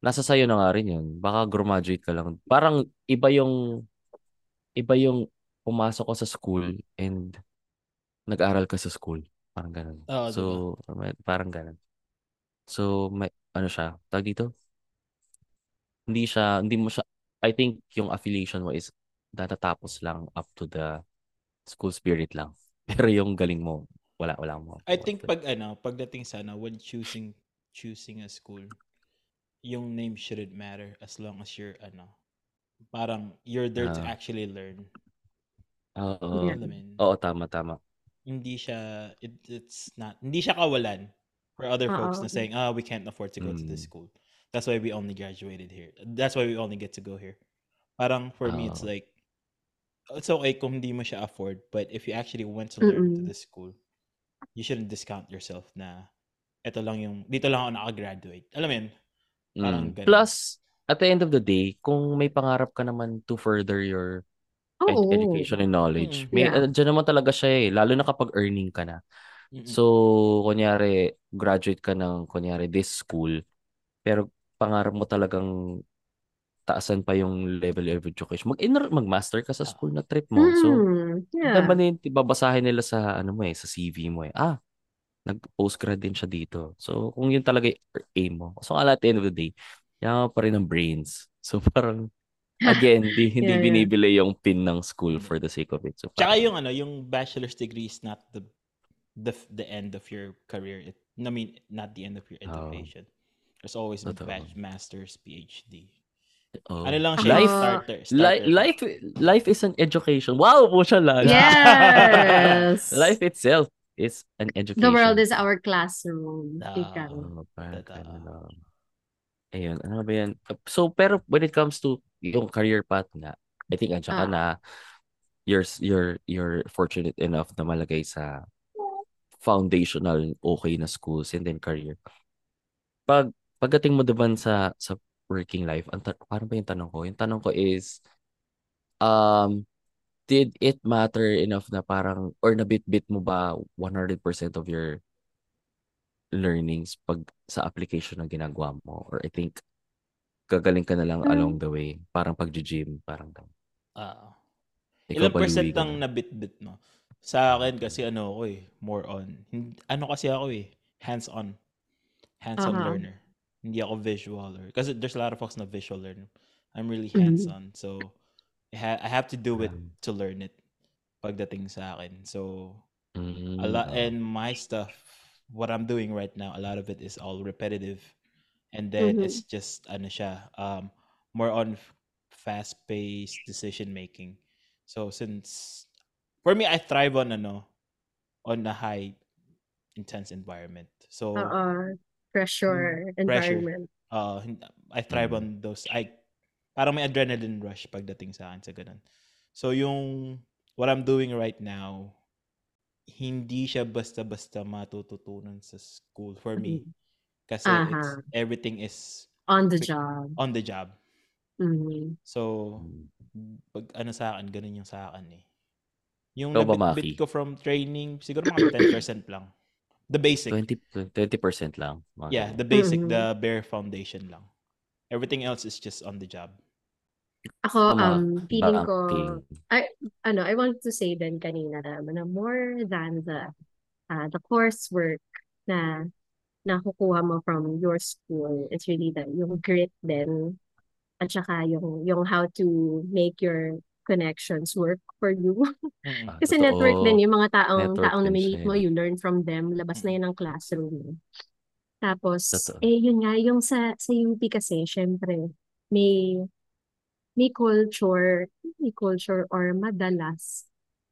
nasa sayo na nga rin yun. Baka graduate ka lang. Parang iba yung iba yung pumasok ko sa school and nag-aral ka sa school. Parang ganun. Oo, so may- parang ganun. So may ano siya tag dito? Hindi siya hindi mo siya I think yung affiliation mo is natatapos lang up to the school spirit lang. Pero yung galing mo wala wala mo. I think pag ano, pagdating sa ano, when choosing choosing a school, yung name shouldn't matter as long as you're ano, parang you're there to Ah. actually learn. oo Yeah. Alam mo yun? oo tama tama Hindi siya it, it's not hindi siya kawalan for other folks Oo. na saying, "Ah, we can't afford to go to this Mm. school." That's why we only graduated here. That's why we only get to go here. Parang for me it's like it's okay kung hindi mo siya afford, but if you actually went to learn to Mm. the school, you shouldn't discount yourself na ito lang yung, dito lang ako nakagraduate. Alam mo yun? Parang Mm. ganun. Plus, at the end of the day, kung may pangarap ka naman to further your ed- Oo. education and knowledge, Mm. may Yeah. uh, dyan naman talaga siya eh, lalo na kapag earning ka na. Mm-mm. So, kunyari, graduate ka ng, kunyari, this school, pero pangarap mo talagang taasan pa yung level of education. Mag mag-master ka sa Ah. school na trip mo. So, Mm, yeah. naman yun, babasahin nila sa, ano mo eh, sa CV mo eh. Ah, nag-postgrad din siya dito. So, kung yun talaga yung aim mo. So, at the end of the day, yaman pa rin ng brains. So, parang, again, di, hindi Yeah, yeah. binibili yung pin ng school for the sake of it. So, Tsaka parang, yung ano, yung bachelor's degree is not the the the end of your career. It, I mean, not the end of your Oh. education. There's always a Totoo. bach- master's, PhD. oh. Ano lang siya, Life- starter, Li- starter. life life is an education. Wow, po siya lang. Yes. life itself is an education. The world is our classroom. Ah. Oh, lang. Ayun, ano ba yan? So, pero when it comes to yung career path nga, I think andyan ka Ah. na, you're, you're, you're fortunate enough na malagay sa foundational okay na schools and then career. Pag, pagdating mo naman sa, sa working life, ang ta- paano ba yung tanong ko? Yung tanong ko is, um, did it matter enough na parang, or nabit-bit mo ba 100% of your learnings pag sa application na ginagawa mo? Or I think, gagaling ka na lang Hmm. along the way. Parang pag-gym, parang ganun. Ah. Ikaw Ilang percent ang nabit-bit mo? Sa akin kasi ano ako eh, more on. Ano kasi ako eh, hands-on. Hands-on Aha. learner. Hindi ako visual or kasi there's a lot of folks na visual learner. I'm really Mhm. hands-on. So I, ha- I have to do it Um, to learn it pagdating sa akin. So mm, a lot oh. and my stuff what I'm doing right now, a lot of it is all repetitive. And then Mhm. it's just ano siya, um more on fast-paced decision making. So since for me I thrive on ano on a high intense environment. So Oo. Pressure Mm, pressure. environment. uh I thrive Mm. on those I parang may adrenaline rush pagdating sa akin sa ganun. So yung what I'm doing right now hindi siya basta-basta matututunan sa school for me Mhm. kasi Aha. it's everything is On the job. on the job. Mhm. So pag ano sa akin ganun yung sa akin eh. Yung nabit-bit Maki? ko from training siguro mga 10% lang. The basic. 20, 20% lang. mga Yeah, the basic, Mhm. the bare foundation lang. Everything else is just on the job. Ako, Tama. um, feeling ko, Banking. ano, I wanted to say din kanina na, na more than the uh, the coursework na nakukuha mo from your school, it's really the yung grit din at saka yung yung how to make your connections work for you. Ah, Kasi totoo. network din yung mga taong Network taong na din meet siya mo, you learn from them, labas na yun ng classroom. Tapos, Totoo. eh yun nga, yung sa, sa UP kasi, syempre, may, may culture, may culture or madalas,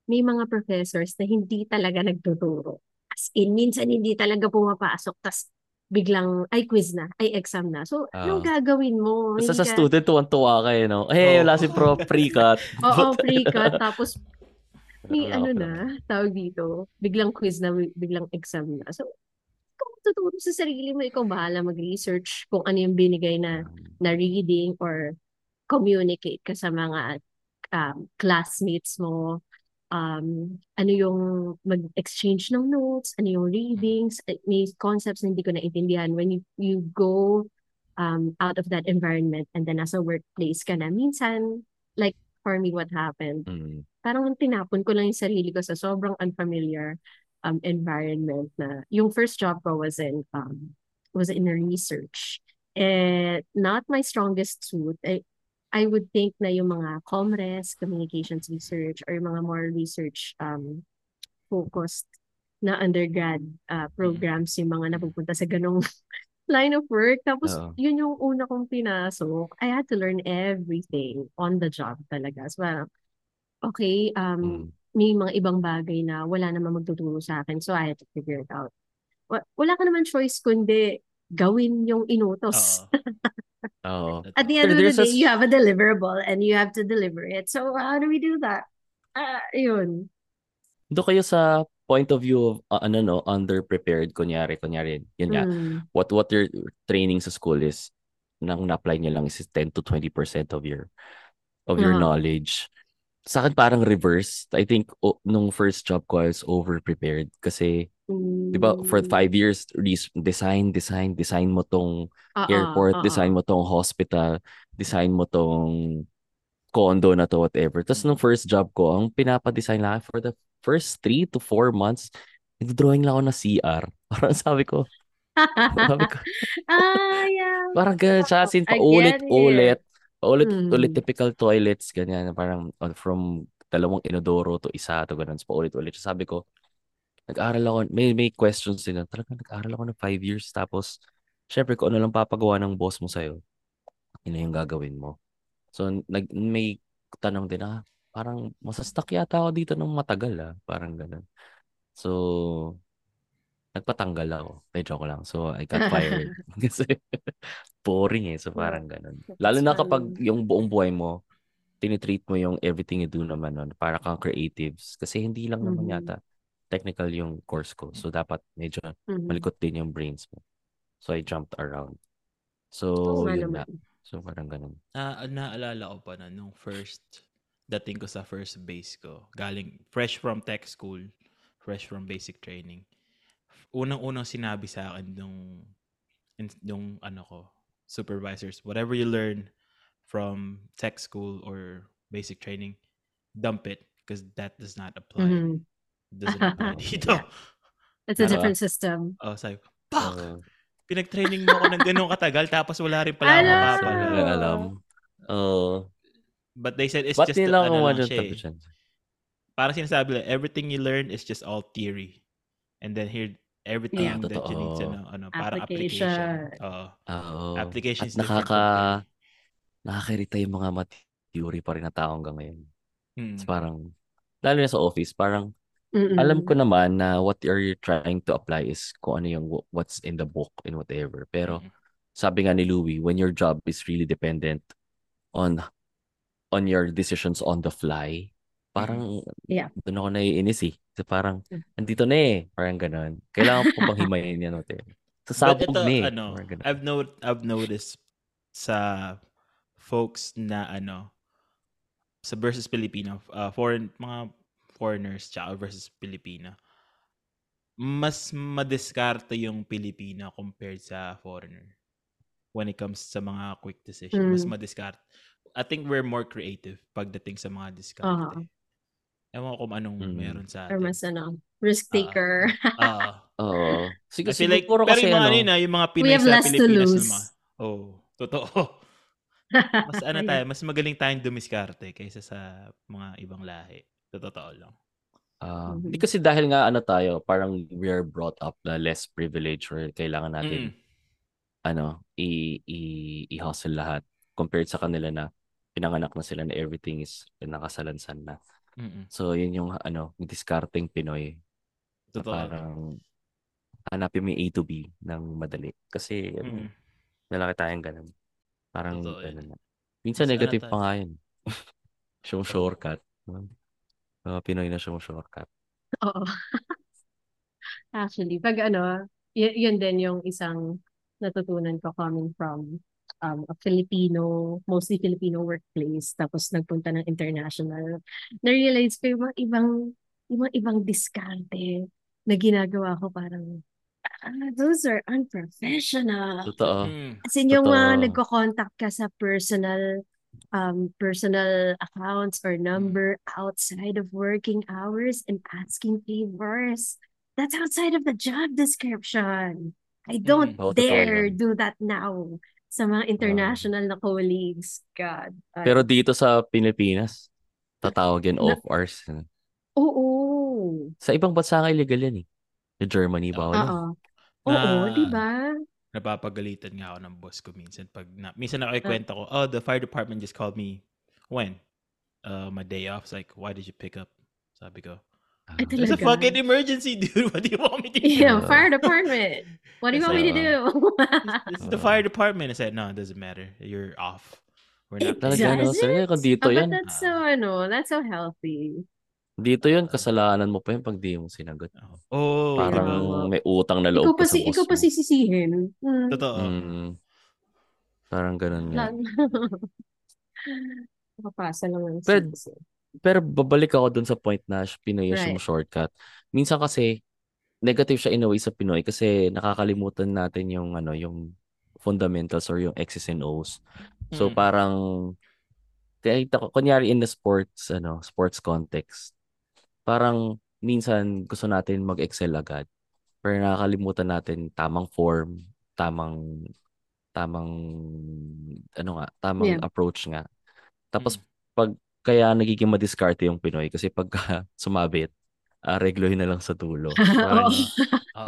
may mga professors na hindi talaga nagtuturo. As in, minsan hindi talaga pumapasok, tas biglang, ay quiz na, ay exam na. So, anong Ah. gagawin mo? Basta sa ka- student, tuwan-tuwa kayo, no? Eh, Oo. wala si prof, pre-cut. Oo, pre-cut, tapos may ano na, tawag dito, biglang quiz na, biglang exam na. So, ikaw tuturo sa sarili mo, ikaw bahala mag-research kung ano yung binigay na, na reading or communicate ka sa mga um, classmates mo. Um, ano yung mag-exchange ng notes, ano yung readings, eh, may concepts na hindi ko naintindihan. When you, you go um, out of that environment and then nasa workplace ka na, minsan, like for me, what happened, Mm. parang tinapon ko lang yung sarili ko sa sobrang unfamiliar um, environment na yung first job ko was in um, was in research. And not my strongest suit. I, I would think na yung mga comres, communications research, or yung mga more research um, focused na undergrad uh, programs, yung mga napupunta sa ganong line of work. Tapos, Oo. yun yung una kong pinasok. I had to learn everything on the job talaga. So, parang, okay, um, Mm. may mga ibang bagay na wala namang magtuturo sa akin. So, I had to figure it out. Wa- Wala ka naman choice kundi gawin yung inutos. Oo. At the end There- of the there's a day, s- you have a deliverable and you have to deliver it. So, how do we do that? Ah, yun. Doon kayo sa point of view of uh, ano no, underprepared kunyari, kunyari, yun nga. Mm. What what your training sa school is nang na-apply niyo lang is 10 to 20% of your of your Oo. knowledge. Sa akin parang reverse. I think o, nung first job ko I was over-prepared kasi Mm. 'di ba for five years design, design, design mo tong Oo, airport, oo. design mo tong hospital, design mo tong condo na to, whatever. Tapos nung first job ko, ang pinapa-design lang for the first three to four months, nag-drawing lang ako na CR. Parang sabi ko, sabi ko, ah, yeah. parang ganun siya, as in, I get paulit-ulit, Mm. paulit-ulit typical toilets, ganyan, parang from dalawang inodoro to isa to ganun, so paulit-ulit. So sabi ko, nag-aral ako, may may questions din talaga nag-aral ako ng five years, tapos, syempre, kung ano lang papagawa ng boss mo sa'yo, yun na yung gagawin mo. So, nag, may tanong din, ah, parang masastuck yata ako dito ng matagal, ah. Parang ganun. So, nagpatanggal ako. May joke lang. So, I got fired. Kasi, boring eh. So, parang ganun. Lalo na kapag yung buong buhay mo, tinitreat mo yung everything you do naman nun, para kang creatives. Kasi hindi lang naman Mhm. yata technical yung course ko. So, dapat medyo Mhm. malikot din yung brains mo. So, I jumped around. So, nga yun naman. na. So, parang ganun. Ah, naalala ko pa na nung first dating ko sa first base ko, galing fresh from tech school, fresh from basic training. Unang-unang sinabi sa akin nung nung ano ko, supervisors, whatever you learn from tech school or basic training, dump it because that does not apply. Mhm. Doesn't apply dito. Yeah. It's a Diba? different system. Oh, sabi, ko, fuck! Oo. Pinag-training mo ako ng ganun katagal tapos wala rin pala ako Ala! Wala alam. Oo. But they said it's Ba't just nila ano lang siya eh. Parang sinasabi lang, everything you learn is just all theory. And then here, everything Yeah. that you need to Totoo. know, ano, para application. Application. Oo. Oo. application At is nakaka, nakakairita yung mga mat theory pa rin na tao hanggang ngayon. Hmm. It's parang, lalo na sa office, parang Mm-mm. alam ko naman na what are you trying to apply is kung ano yung w- what's in the book and whatever. Pero Mm. sabi nga ni Louie, when your job is really dependent on on your decisions on the fly, parang Yeah. doon ako naiinis eh. Kasi parang, Mm. andito na eh. Parang ganun. Kailangan ko bang himayin yan? Whatever. Sa But sabog ito, na eh. ano. I've, no- I've noticed sa folks na ano, sa versus Filipino, uh, foreign, mga foreigners tsaka versus Filipino, mas madiskarte yung Pilipino compared sa foreigner when it comes sa mga quick decision. Mas Mm. madiskarte. I think we're more creative pagdating sa mga Oo. diskarte. Ewan ko kung anong Mm. meron sa Or atin. mas ano, risk taker. Ah, Oo. Siguro, I feel like, pero kasi yung mga ano, ano yun ah, yung mga We Pinoy have sa less to Pilipinas lose. naman. Oh, totoo. Mas ano tayo, mas magaling tayong dumiskarte kaysa sa mga ibang lahi. Sa totoo lang. ah, Mhm. Hindi kasi dahil nga ano tayo, parang we are brought up na less privilege or kailangan natin Mm. ano, i, i, i-hustle lahat compared sa kanila na pinanganak na sila na everything is nakasalansan na. Mm-mm. So, yun yung ano, yung discarding Pinoy. Totoo. parang hanapin mo yung A to B ng madali. Kasi ano, Mm. malaki tayong ganun. Parang Totoo ganun na. Minsan Mas ano negative pa nga yun. Show shortcut. Mga Pinoy na show shortcut. Oo. Actually, pag ano, y- yun din yung isang natutunan ko coming from um, a Filipino, mostly Filipino workplace, tapos nagpunta ng international. Na-realize ko yung mga ibang, yung mga ibang diskarte na ginagawa ko parang, ah, those are unprofessional. Totoo. Mm. As in, yung mga Totoo. nagko-contact ka sa personal um personal accounts or number outside of working hours and asking favors. That's outside of the job description. I don't Oo, totoo dare do that now sa mga international na colleagues. God. Ay, Pero dito sa Pilipinas, tatawag yan Na- off hours. oo. Sa ibang bansa nga illegal yan eh. Sa Germany, bawal yan. Oo. Oo, di ba? Napapagalitan nga ako ng boss ko minsan. Pag na, minsan nakikwenta ko, oh, the fire department just called me. When? Uh, my day off. It's like, why did you pick up? Sabi ko, Ay, Ah. there's a fucking emergency, dude. What do you want me to do? Yeah, Uh, fire department. What do you It's want me to like, do? This is the fire department. I said, no, it doesn't matter. You're off. We're not. It Talaga, no? nga, kung dito Oh, but yan. that's so, ano, that's so healthy. Dito yun, Ah. kasalanan mo pa yun pag di mo sinagot. Oh, Parang diba? May utang na Ikaw loob pa ka sa si boss ikaw pa sisisihin. Hmm. Totoo. Mm. Parang ganun nga. Lang ang Pero- sisi. Pero babalik ako dun sa point na Pinoy is yung Right. shortcut. Minsan kasi negative siya in a way sa Pinoy kasi nakakalimutan natin yung ano yung fundamentals or yung X's and O's. So Mm. parang kahit ako, kunyari in the sports ano, sports context. Parang minsan gusto natin mag-excel agad. Pero nakakalimutan natin tamang form, tamang tamang ano nga, tamang Yeah. approach nga. Tapos Mm. pag kaya nagiging madiskarte yung Pinoy kasi pagka sumabit, ah, reglohin na lang sa dulo. Parang,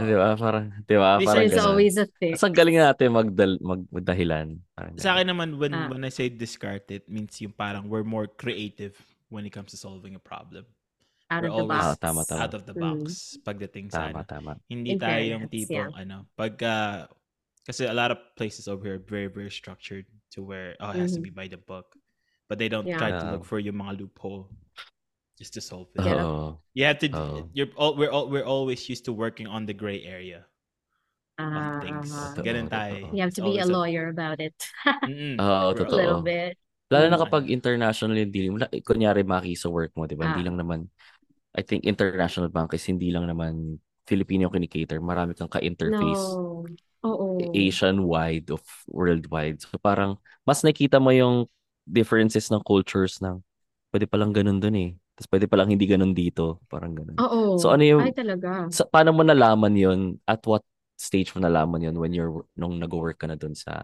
di ba? Parang, di ba? Minsan Parang It's ganun. always a thing. Ang galing natin magdal, mag, magdahilan. Parang Sa akin naman, when, Ah. when I say discard it, means yung parang we're more creative when it comes to solving a problem. Out We're of the box. tama, tama. out of the Mm. box pagdating sa Tama, ano. tama. Hindi In tayo yung tipong yeah. ano, pagka kasi a lot of places over here are very very structured to where oh it has to Mhm. be by the book. But they don't Yeah. try to Yeah. look for yung mga loophole just to solve it. It? Oo. You have to Oo. you're all we're all we're always used to working on the gray area Ah, things. Totoo, Ganun tayo. you have to be a lawyer about it. Mm-mm. Oo, We're totoo. A little bit. Lalo na kapag international yung dealing Kunyari, Maki, sa work mo, di ba? Hindi Ah. lang naman, I think international bank is hindi lang naman Filipino yung kinikater. Marami kang ka-interface. No. Oo. Asian-wide of worldwide. So parang mas nakita mo yung differences ng cultures ng pwede palang ganun dun eh. Tapos pwede palang hindi ganun dito. Parang ganun. Oo. So ano yung Ay, talaga. sa, paano mo nalaman yun? At what stage mo nalaman yun when you're nung nag-work ka na dun sa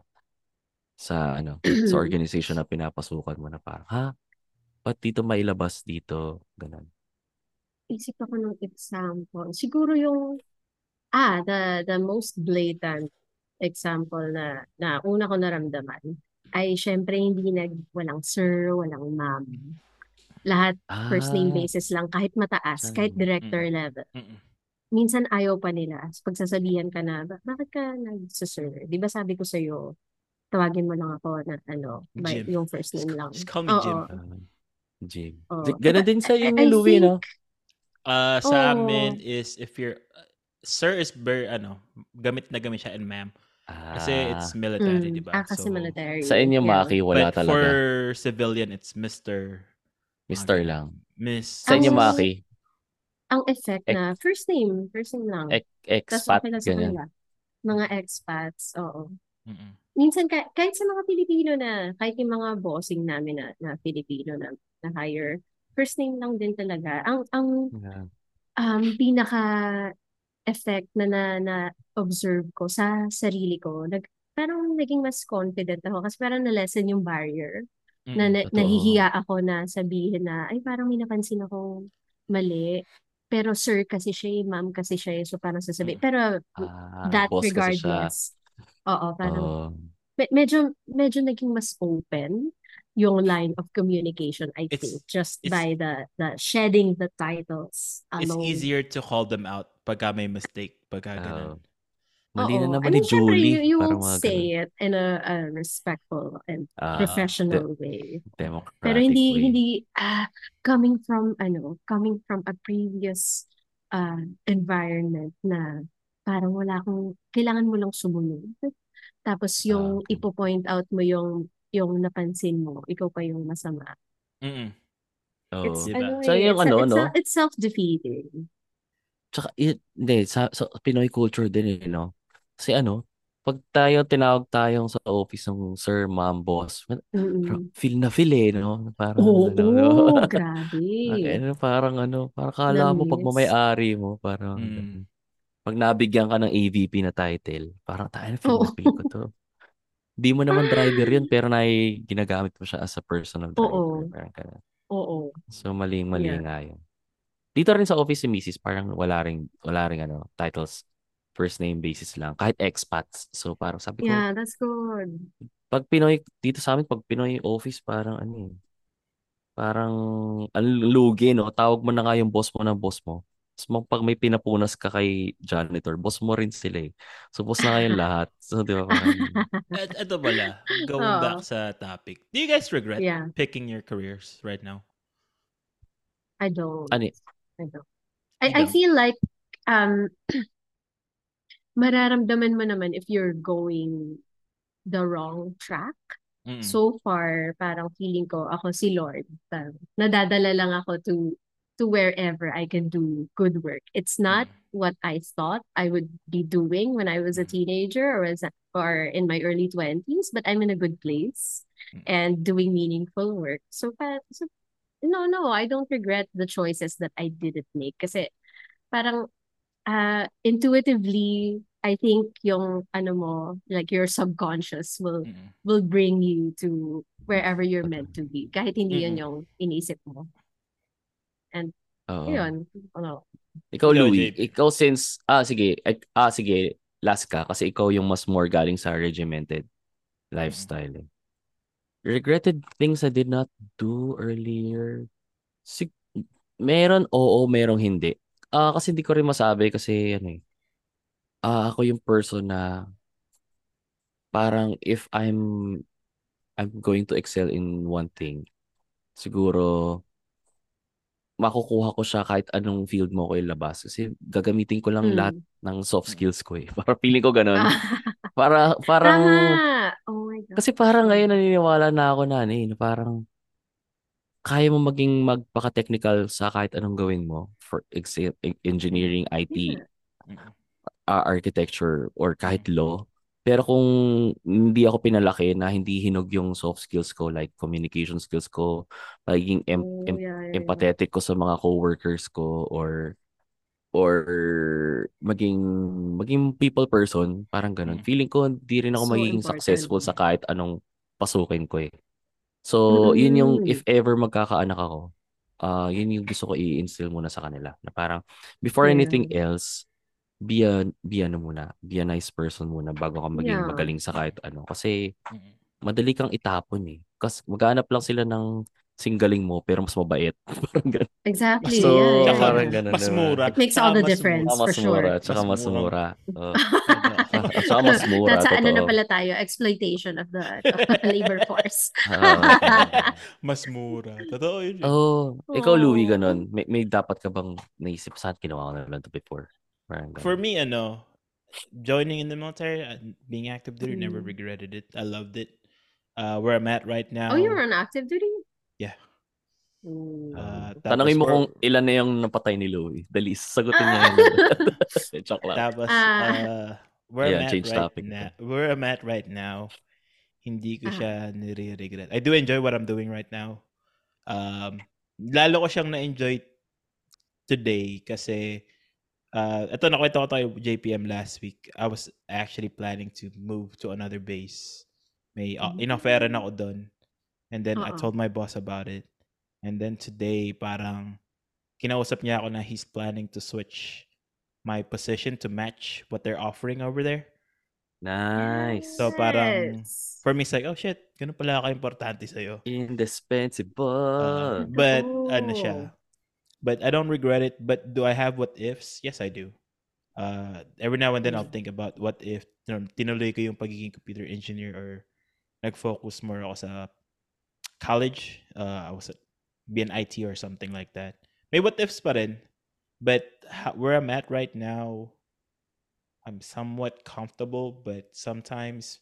sa ano sa organization na pinapasukan mo na parang ha ba't dito mailabas dito ganun Isip ako ng example. Siguro yung, ah, the, the most blatant example na, na una ko naramdaman ay syempre hindi nag, walang sir, walang ma'am. Lahat first name ah basis lang, kahit mataas, kahit director level. Mm-mm. Minsan ayaw pa nila. Pagsasabihan ka na, "Ba- bakit ka nag-sir? Di ba sabi ko sa'yo, tawagin mo lang ako na ano, by, Jim. yung first name lang. just call me Jim. Oo. ah, Jim. Di- ganun din sa yung I Louie think, no Uh, sa Oo. amin is if you're sir is very ano, gamit na gamit siya and ma'am kasi it's ah military, mm, 'di ba? ah, kasi So military. sa inyo Yeah. Maki wala but talaga for civilian it's Mr. Mister ganun. lang Miss sa inyo Ang- Maki Ang effect Ex- na, first name, first name lang. ex- Tapos expat sa ganyan kanila. Mga expats, oo. Mm-mm. Minsan, kahit, kahit sa mga Pilipino na, kahit yung mga bossing namin na, na Filipino na, na hire, first name lang din talaga. Ang, ang Yeah. um, pinaka-effect na, na, na observe ko sa sarili ko, nag, parang naging mas confident ako kasi parang na-lessen yung barrier. Na, Mm-mm. na Totoo. nahihiya ako na sabihin na, ay parang may napansin akong mali. Pero sir kasi siya, eh, ma'am kasi siya, eh, so parang sasabihin. Mm. Pero ah that regardless, oo, parang oh me- medyo medyo naging mas open yung line of communication, I It's think, just it's by the the shedding the titles it's alone. easier to call them out pagka may mistake, pagka ganun. mali na naman I ni mean, syempre, Julie you, you will mga ganun say it in a, a respectful and de- professional way. Pero democratic hindi way hindi ah coming from ano, coming from a previous uh, environment na parang wala akong kailangan mo lang sumunod. Tapos yung okay ipo-point out mo yung yung napansin mo, ikaw pa yung masama. Mm-mm. It's oh Diba? ano eh, yung it's ano it's no it's self-defeating. Tsaka, it, hindi, sa, sa Pinoy culture din eh, no? Kasi ano, pag tayo, tinawag tayong sa office ng sir, ma'am, boss, parang Mm-mm. feel na feel eh, no? Parang Oo, ano, no? grabe. Ano, parang ano, parang kala mo pag mamay-ari mo, parang Mm. ganun. Pag nabigyan ka ng AVP na title, parang tayo na feel na feel ko to. Di mo naman driver yun, pero na ginagamit mo siya as a personal driver. Oo. Parang ganun. Oo. So, maling-mali Yeah. nga yun. Dito rin sa office si Mrs. parang wala ring wala ring ano, titles first name basis lang kahit expats. So parang sabi ko, Yeah, that's good. pag Pinoy dito sa amin pag Pinoy office parang ano eh, parang ang lugi no. Tawag mo na nga yung boss mo ng boss mo. Mag- pag may pinapunas ka kay janitor, boss mo rin sila eh. So boss na kayong lahat. So di ba parang Et, eto pala, going Oo. back sa topic. Do you guys regret Yeah. picking your careers right now? I don't. Ano, I don't. I, I feel like um mararamdaman mo naman if you're going the wrong track. Mm-mm. So far, parang feeling ko ako si Lord. Parang nadadala lang ako to to wherever I can do good work. It's not Mm. what I thought I would be doing when I was a Mm. teenager or as or in my early 20s, but I'm in a good place Mm. and doing meaningful work. So, so no, no, I don't regret the choices that I didn't make kasi parang uh, intuitively, I think yung ano mo, like your subconscious will Mm-mm. will bring you to wherever you're meant to be. Kahit hindi yun Mm-mm. yung inisip mo. And Oo. yun, ano, Ikaw, Louis, JP. ikaw since, ah, sige, ah, sige, last ka, kasi ikaw yung mas more galing sa regimented lifestyle. eh. Regretted things I did not do earlier. Sig meron, oo, merong hindi. Ah, kasi hindi ko rin masabi kasi, ano eh, ah, ako yung person na parang if I'm, I'm going to excel in one thing, siguro, makukuha ko siya kahit anong field mo ko ilabas. Kasi gagamitin ko lang lahat mm. ng soft skills ko eh. Para feeling ko ganun. Ah, Para, parang, tama! Oh my God. kasi parang ngayon naniniwala na ako na, ano eh, na parang, kaya mo maging magpaka-technical sa kahit anong gawin mo for exa- e- engineering, IT, Yeah. Uh, architecture, or kahit law. Pero kung hindi ako pinalaki na hindi hinog yung soft skills ko, like communication skills ko, pagiging em- Oh, em- yeah, empathetic ko sa mga coworkers ko, or or maging maging people person, parang ganun. Mm. Feeling ko hindi rin ako So magiging important. successful sa kahit anong pasukin ko eh. So, yun yung Mm. if ever magkakaanak ako, ah yun yung gusto ko i-instill muna sa kanila. Na parang before Yeah. anything else, be a, be ano muna, be a nice person muna bago ka maging Yeah. magaling sa kahit ano. Kasi madali kang itapon eh. Kasi maghanap lang sila ng singgaling mo pero mas mabait. parang ganun. Exactly. So, yeah, yeah, parang ganun. Mas mura. It makes all the mas difference. Mura. mas for sure. mura. Tsaka Mas mas mura. Ano? Tsaka mas mura. That's ano na totoo. pala tayo, exploitation of the, of the labor force. Mas mura. Totoo yun. eh. Oh, ikaw Louie Oh. ganun. May, may dapat ka bang naisip saan ginawa ko na lang to before? Parang ganun. For me, ano, joining in the military, uh, being active duty, never Mm. regretted it. I loved it. Uh, where I'm at right now. Oh, you were on active duty? Yeah. Mm. Uh, Tanongin tapos mo where- kung ilan na yung napatay ni Louie. Dali, sagutin niya yun. Joke lang. Tapos, Ah. uh, where Yeah, I'm at change right topic. now, where I'm at right now, hindi ko Ah. siya nire-regret. I do enjoy what I'm doing right now. Um, lalo ko siyang na-enjoy today kasi uh, ito nakwento ko tayo JPM last week. I was actually planning to move to another base. May uh, Mm. inofferan ako doon. And then I Oo. told my boss about it. And then today, parang kinausap niya ako na he's planning to switch my position to match what they're offering over there. Nice. So parang for me, it's like, oh shit, ganun pala ka-importante sa'yo. Indispensable. Uh, but ano Oh. siya, but I don't regret it. But do I have what ifs? Yes, I do. Uh, every now and then I'll think about what if you know, tinuloy ko yung pagiging computer engineer or nag-focus more ako sa college. Uh, I was at be an IT or something like that. May what ifs pa rin. But ho- where I'm at right now, I'm somewhat comfortable, but sometimes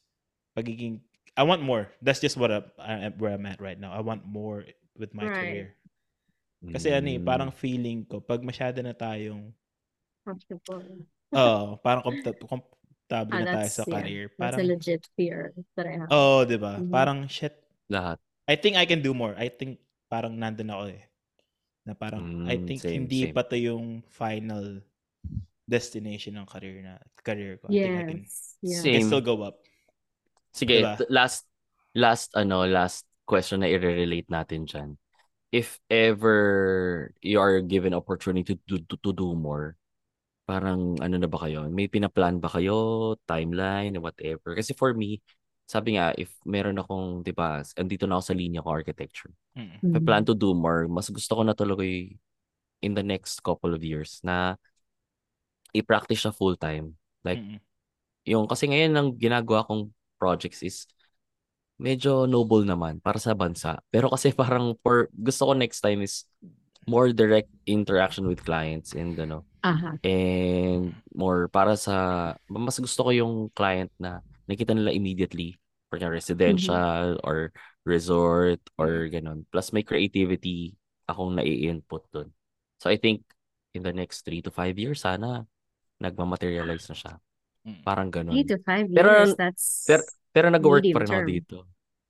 pagiging I want more. That's just what I, I, where I'm at right now. I want more with my Right. career. Kasi ano eh, Mm. parang feeling ko, pag masyado na tayong, Comfortable. oh, parang komta- komfortable Ah, na tayo that's, sa yeah, career. that's a Parang, legit fear that I have. oh, di ba? Mhm. Parang, shit, Lahat. I think I can do more. I think parang nandun ako eh. Na parang, I Mm, think same, hindi same. pa to yung final destination ng career na career ko. I think I can, Yes. Yeah. I can still go up. Sige, Diba? last last ano, last question na i-relate natin diyan. If ever you are given opportunity to, to, to do more, parang ano na ba kayo? May pinaplan ba kayo? Timeline, whatever. Kasi for me, sabi nga, if meron akong, di ba, andito na ako sa linya ko architecture. Mm. If I plan to do more, mas gusto ko na tuloy in the next couple of years na i-practice siya full time. Like, Mm-mm. yung kasi ngayon ang ginagawa kong projects is medyo noble naman para sa bansa. Pero kasi parang for gusto ko next time is more direct interaction with clients and ano, Aha. and more para sa mas gusto ko yung client na nakita nila immediately for Mm-hmm. residential or resort or ganun. Plus may creativity akong nai-input dun. So I think in the next three to five years, sana nagmamaterialize na siya. Mm. Parang ganun. Three to five Pero- years, that's... Pero, pero nag-work Medium pa rin ako term. dito.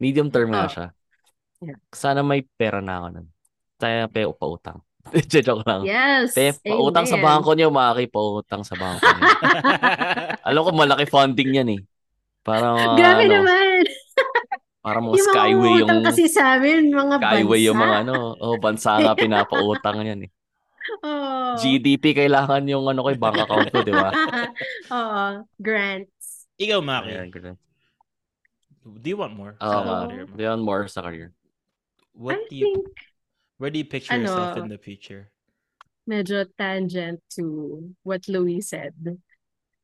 Medium term Oh. siya. Yeah. Sana may pera na ako nun. Sana pe pautang. Joke lang. yes, Pe, pautang sa amen. bangko niyo, maki, pautang sa bangko niyo. Alam ko malaki funding yan eh. Parang Grabe ano, naman! para mga Yung mga skyway yung umutang kasi sa amin, mga skyway yung bansa. mga ano, oh, bansa nga pinapautang yan eh. Oo. GDP kailangan yung ano ko, yung bank account ko, di ba? Oo, grants. Ikaw, Maki. Ayan, ganun. Do you want more? Oo sa career mo? Beyond more sa career. What I do you, think where do you picture yourself ano, in the future? medyo tangent to what Louis said.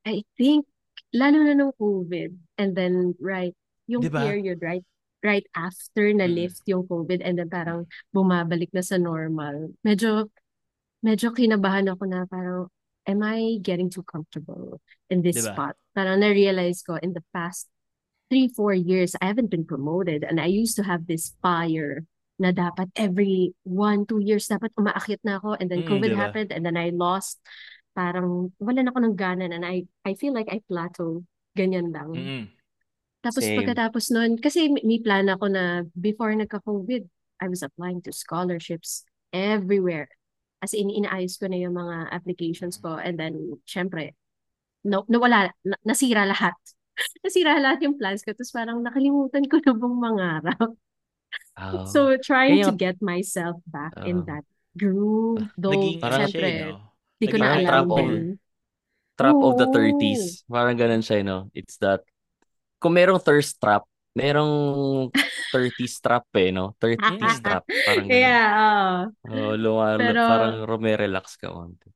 I think, lalo na nung COVID, and then right, yung Diba? period, right, right after na Mm. lift yung COVID, and then parang bumabalik na sa normal. Medyo, medyo kinabahan ako na parang, am I getting too comfortable in this Diba? spot? Parang na-realize ko in the past three, four years, I haven't been promoted, and I used to have this fire na dapat every one, two years dapat umaakyat na ako and then Mm, COVID diba? happened and then I lost parang wala na ako ng gana and I I feel like I plateau ganyan lang. Mm-mm. Tapos Same. pagkatapos nun kasi may may plan ako na before nagka-COVID I was applying to scholarships everywhere. As in inaayos ko na yung mga applications ko and then syempre no, nawala na, nasira lahat. nasira lahat yung plans ko tapos parang nakalimutan ko na bang mangarap. Ah, So trying Kaya- to get myself back in Ah. that groove, though Naging ano Parang- siya, syempre, eh, no? di ko na alam trap of- din. trap of the Oo. 30s. Parang ganun siya, no? It's that, kung merong thirst trap, merong 30s trap eh, no? 30s trap. Parang ganun. Yeah, oo. Oh, lumalo, Pero- parang rumerelax ka konti.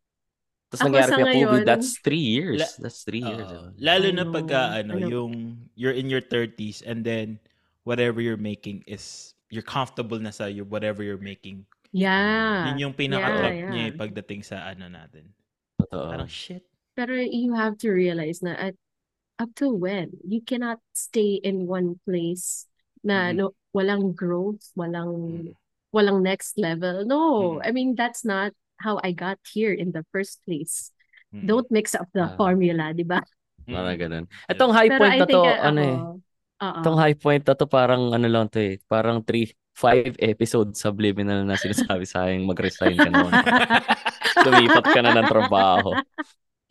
Tapos Ako nangyari kaya COVID, ngayon- that's three years. La- that's three years. Diba? Lalo na Ano, pag ah, ano, ano. yung you're in your 30s and then whatever you're making is you're comfortable na sa your whatever you're making. Yeah. Yun yung pinaka-trap Ah, yeah, niya yeah. eh, pagdating sa ano natin. Totoo. Parang shit. Pero you have to realize na at up to when you cannot stay in one place na Mhm. no walang growth, walang Mm. walang next level. No, Mm. I mean that's not how I got here in the first place. Mm. Don't mix up the Ah. formula, di ba? Parang Mm. ganun. Itong high Pero point I na to, think, uh, ano eh. Oo. itong high point na to parang ano lang to eh, parang three, five episodes subliminal na sinasabi sa akin mag-resign ka naman. Lumipat ka na ng trabaho.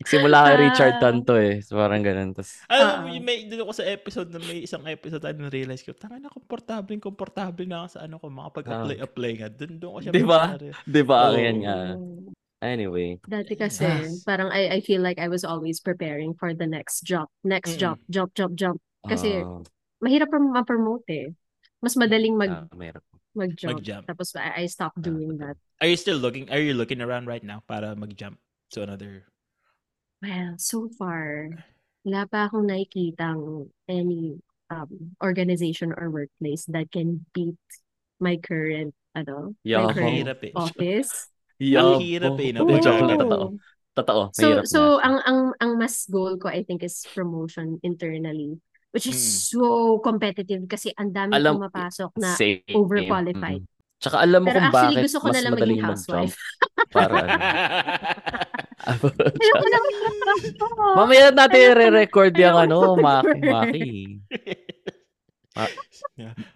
Simula kay Richard Ah. Tanto eh. So, parang ganun. Tas, Alam mo, Oo. yung may doon ako sa episode na may isang episode tayo na realize ko, tanga na komportable, komportable na ako sa ano ko, makapag-apply, Ah. apply nga. Doon, doon ko siya Di ba? pinapare. di ba? Oo. Yan nga. Anyway. Dati kasi, Yes. parang I, I feel like I was always preparing for the next job. Next Mm-mm. job, job, job, job. Kasi ah, mahirap prom- ma-promote eh. Mas madaling mag, ah, meron. mag-job. Mag-jump. Tapos I, I stopped Ah, doing totoo. that. Are you still looking, are you looking around right now para mag-jump to another? Well, so far, wala pa akong nakikitang any um, organization or workplace that can beat my current, ano, my Yahoo. current Hirap eh. office. Ang hirap eh, no? Diba? joke lang. Oo. Totoo. Totoo. So, Mahirap so ang ang ang mas goal ko I think is promotion internally, which is Mm. so competitive kasi ang dami Alam- pumapasok na Same. overqualified. Mm. Tsaka alam mo Pero kung actually bakit gusto ko mas na lang madaling maging mag-jump. housewife. Para ano. Ayoko na magtrabaho. Mamaya natin re-record yung ano, Maki. Maki.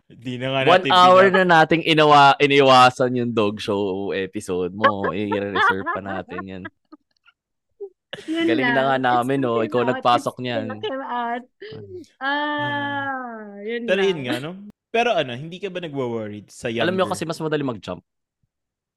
Di na nga One natin hour pinap- na nating inawa, iniwasan yung dog show episode mo. I-reserve pa natin yan. Yun Galing na lang. nga namin, no? came Ikaw out. nagpasok niyan. Ah, yun Pero lang. yun nga, no? Pero ano, hindi ka ba nagwo-worried sa younger? Alam mo kasi mas madali mag-jump.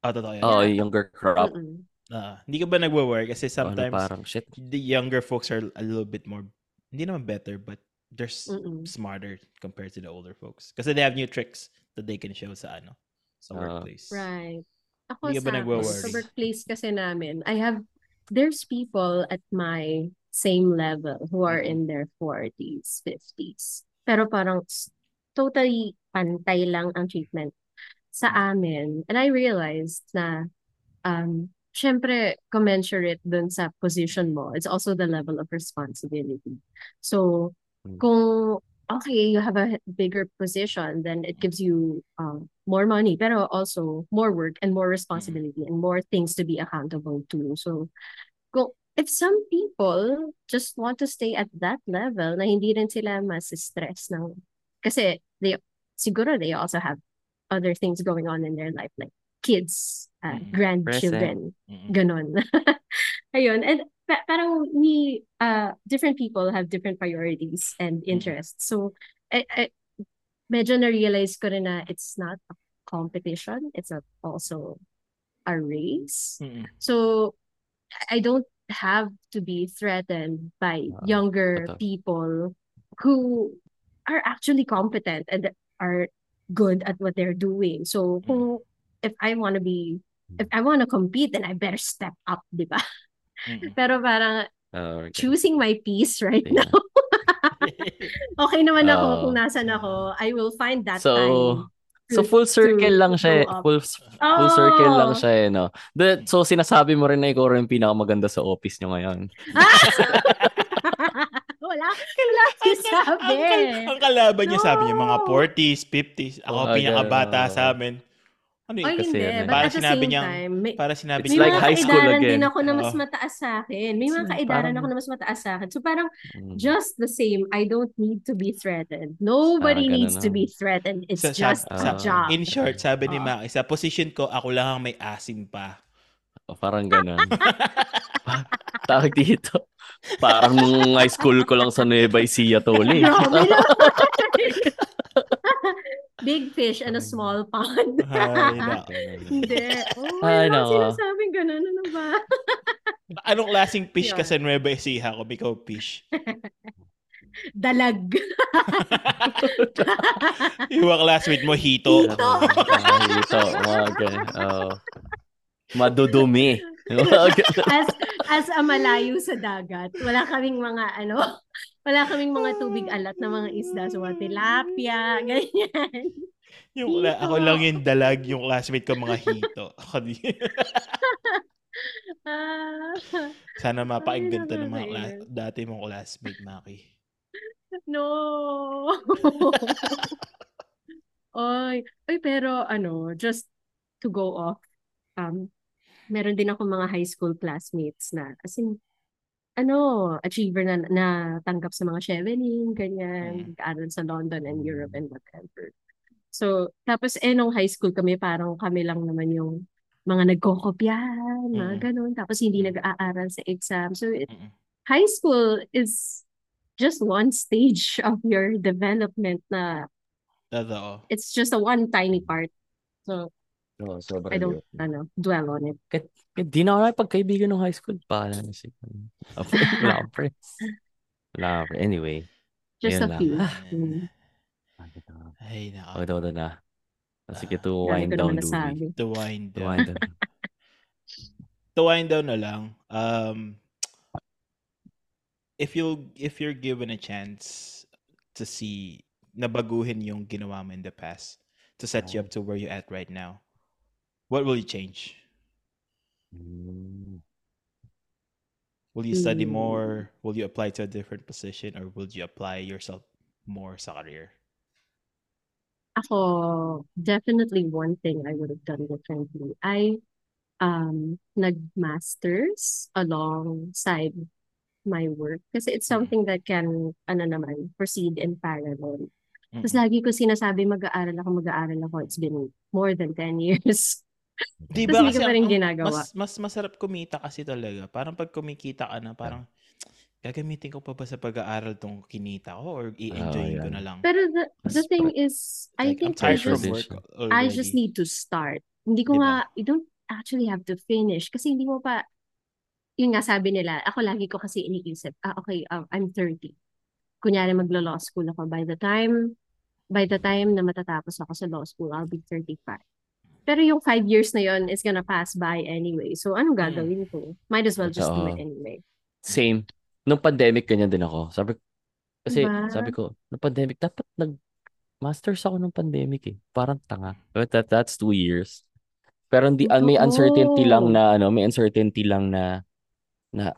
Ah, totoo yan. Oo, yung younger crop. Mm-mm. Ah, hindi ka ba nagwo-worry? Kasi Ano, sometimes parang shit. the younger folks are a little bit more, hindi naman better, but they're Mm-mm. smarter compared to the older folks. Kasi they have new tricks that they can show sa ano, sa Ah. workplace. Right. Ako Hindi ka ba sa, nagwo-worry? sa workplace kasi namin, I have, there's people at my same level who are in their 40s, 50s. Pero parang totally pantay lang ang treatment sa amin. And I realized na um, syempre, commensurate dun sa position mo. It's also the level of responsibility. So, Mm. kung okay, you have a bigger position, then it gives you um, more money, pero also more work and more responsibility and more things to be accountable to. So, kung, if some people just want to stay at that level na hindi rin sila mas-stress ng kasi they siguro they also have other things going on in their life like kids, uh, Mm. grandchildren, Mm-mm. ganon. Ayun. And pa- parang we, uh, different people have different priorities and interests. So, I, I, medyo na-realize ko rin na it's not a competition. It's a, also a race. Mm-mm. So, I don't have to be threatened by Ah, younger people who are actually competent and are good at what they're doing. So, kung if I want to be, if I want to compete, then I better step up, di ba? Mm-mm. Pero parang Ah, okay. choosing my peace right Yeah. now. okay naman ako Oo. kung nasan ako. I will find that So, time. So to- full circle to lang siya, eh. full full circle lang Oh! siya eh, no. The, so sinasabi mo rin na ikaw rin pinakamaganda sa office nyo ngayon. wala, wala sinasabi. ang, kal- ang kalaban niya sabi niya mga No. 40s, 50s. Ako Oh, pinakabata ganun. sa amin. Ano Ay, yun? kasi hindi. yan eh. Para sinabi same niyang- time, may, Para sinabi may like high school kaedaran again. din ako na mas mataas sa akin. May mga So, kaedaran parang- ako na mas mataas sa akin. So parang Mm. just the same, I don't need to be threatened. Nobody Ah, needs to na. be threatened. It's Sa- just sa- a sa- job. In short, sabi ni Oo. Maki, sa position ko, ako lang ang may asim pa. O, parang ganun. Tawag dito. Parang nung high school ko lang sa Nueva Ecija tol eh. Grabe. Big fish in a small pond. Ay, nako. Hindi. Oh, Ay, Ay, nako. sinasabing ganun. Ano ba? Anong klaseng fish Yun. ka sa Nueva Ecija kung ikaw fish? Dalag. Mga classmate mo, hito. Hito. Ah, Ito, mga ganun. Oo. Madudumi. As as a malayo sa dagat, wala kaming mga ano, wala kaming mga tubig alat na mga isda, so tilapia, ganyan. Yung, Hito. ako lang yung dalag, yung classmate ko mga hito. Ah, Sana mapakinggan to ng mga kla- dati mong classmate, Maki. no. Oy, oy pero ano, just to go off, um, meron din ako mga high school classmates na, as in, ano, achiever na, na tanggap sa mga Chevening, ganyan, nag-aaral sa London and Europe and whatever. So, tapos eh, nung high school kami, parang kami lang naman yung mga nagkokopyahan, mga Mm. ganun, tapos hindi nag-aaral sa exam. So, it, high school is just one stage of your development na Totoo. it's just a one tiny part. So, Oo, sobra I don't, yun. ano, dwell on it. Eh, di na ako nakipagkaibigan ng high school. Paala na si... Wala akong friends. Wala akong. Anyway. Just a lang. few. Ah. Mm. Ay, nako. Okay, daw na. Sige, to wind down, Louie. To wind To down. wind down. to wind down na lang, um, if you if you're given a chance to see nabaguhin yung ginawa mo in the past to set you up to where you're at right now, what will you change? Will you study Hmm. more? Will you apply to a different position or will you apply yourself more sa career? Ako, definitely one thing I would have done differently. I um nag-masters alongside my work kasi it's Mm. something that can ano naman proceed in parallel. Tapos Mm-mm. lagi ko sinasabi mag-aaral ako, mag-aaral ako. It's been more than 10 years. Di ba kasi pa ang- rin ang- ginagawa. mas mas masarap kumita kasi talaga. Parang pag kumikita ka na, parang gagamitin ko pa ba sa pag-aaral tong kinita ko or i-enjoyin ko yan. na lang? Pero the, the thing is, I Like, think I just. I just need to start. Hindi ko Diba? nga, you don't actually have to finish kasi hindi mo pa, yun nga sabi nila, ako lagi ko kasi iniisip, ah, okay, um, I'm 30. Kunyari maglo-law school ako. By the time, by the time na matatapos ako sa law school, I'll be 35. Pero yung five years na yon is gonna pass by anyway. So, anong Mm. gagawin ko? Might as well just do it anyway. Same. Nung pandemic, ganyan din ako. Sabi, kasi Diba? sabi ko, nung pandemic, dapat nag-masters ako nung pandemic eh. Parang tanga. But that, that's two years. Pero hindi ah, may uncertainty lang na ano, may uncertainty lang na na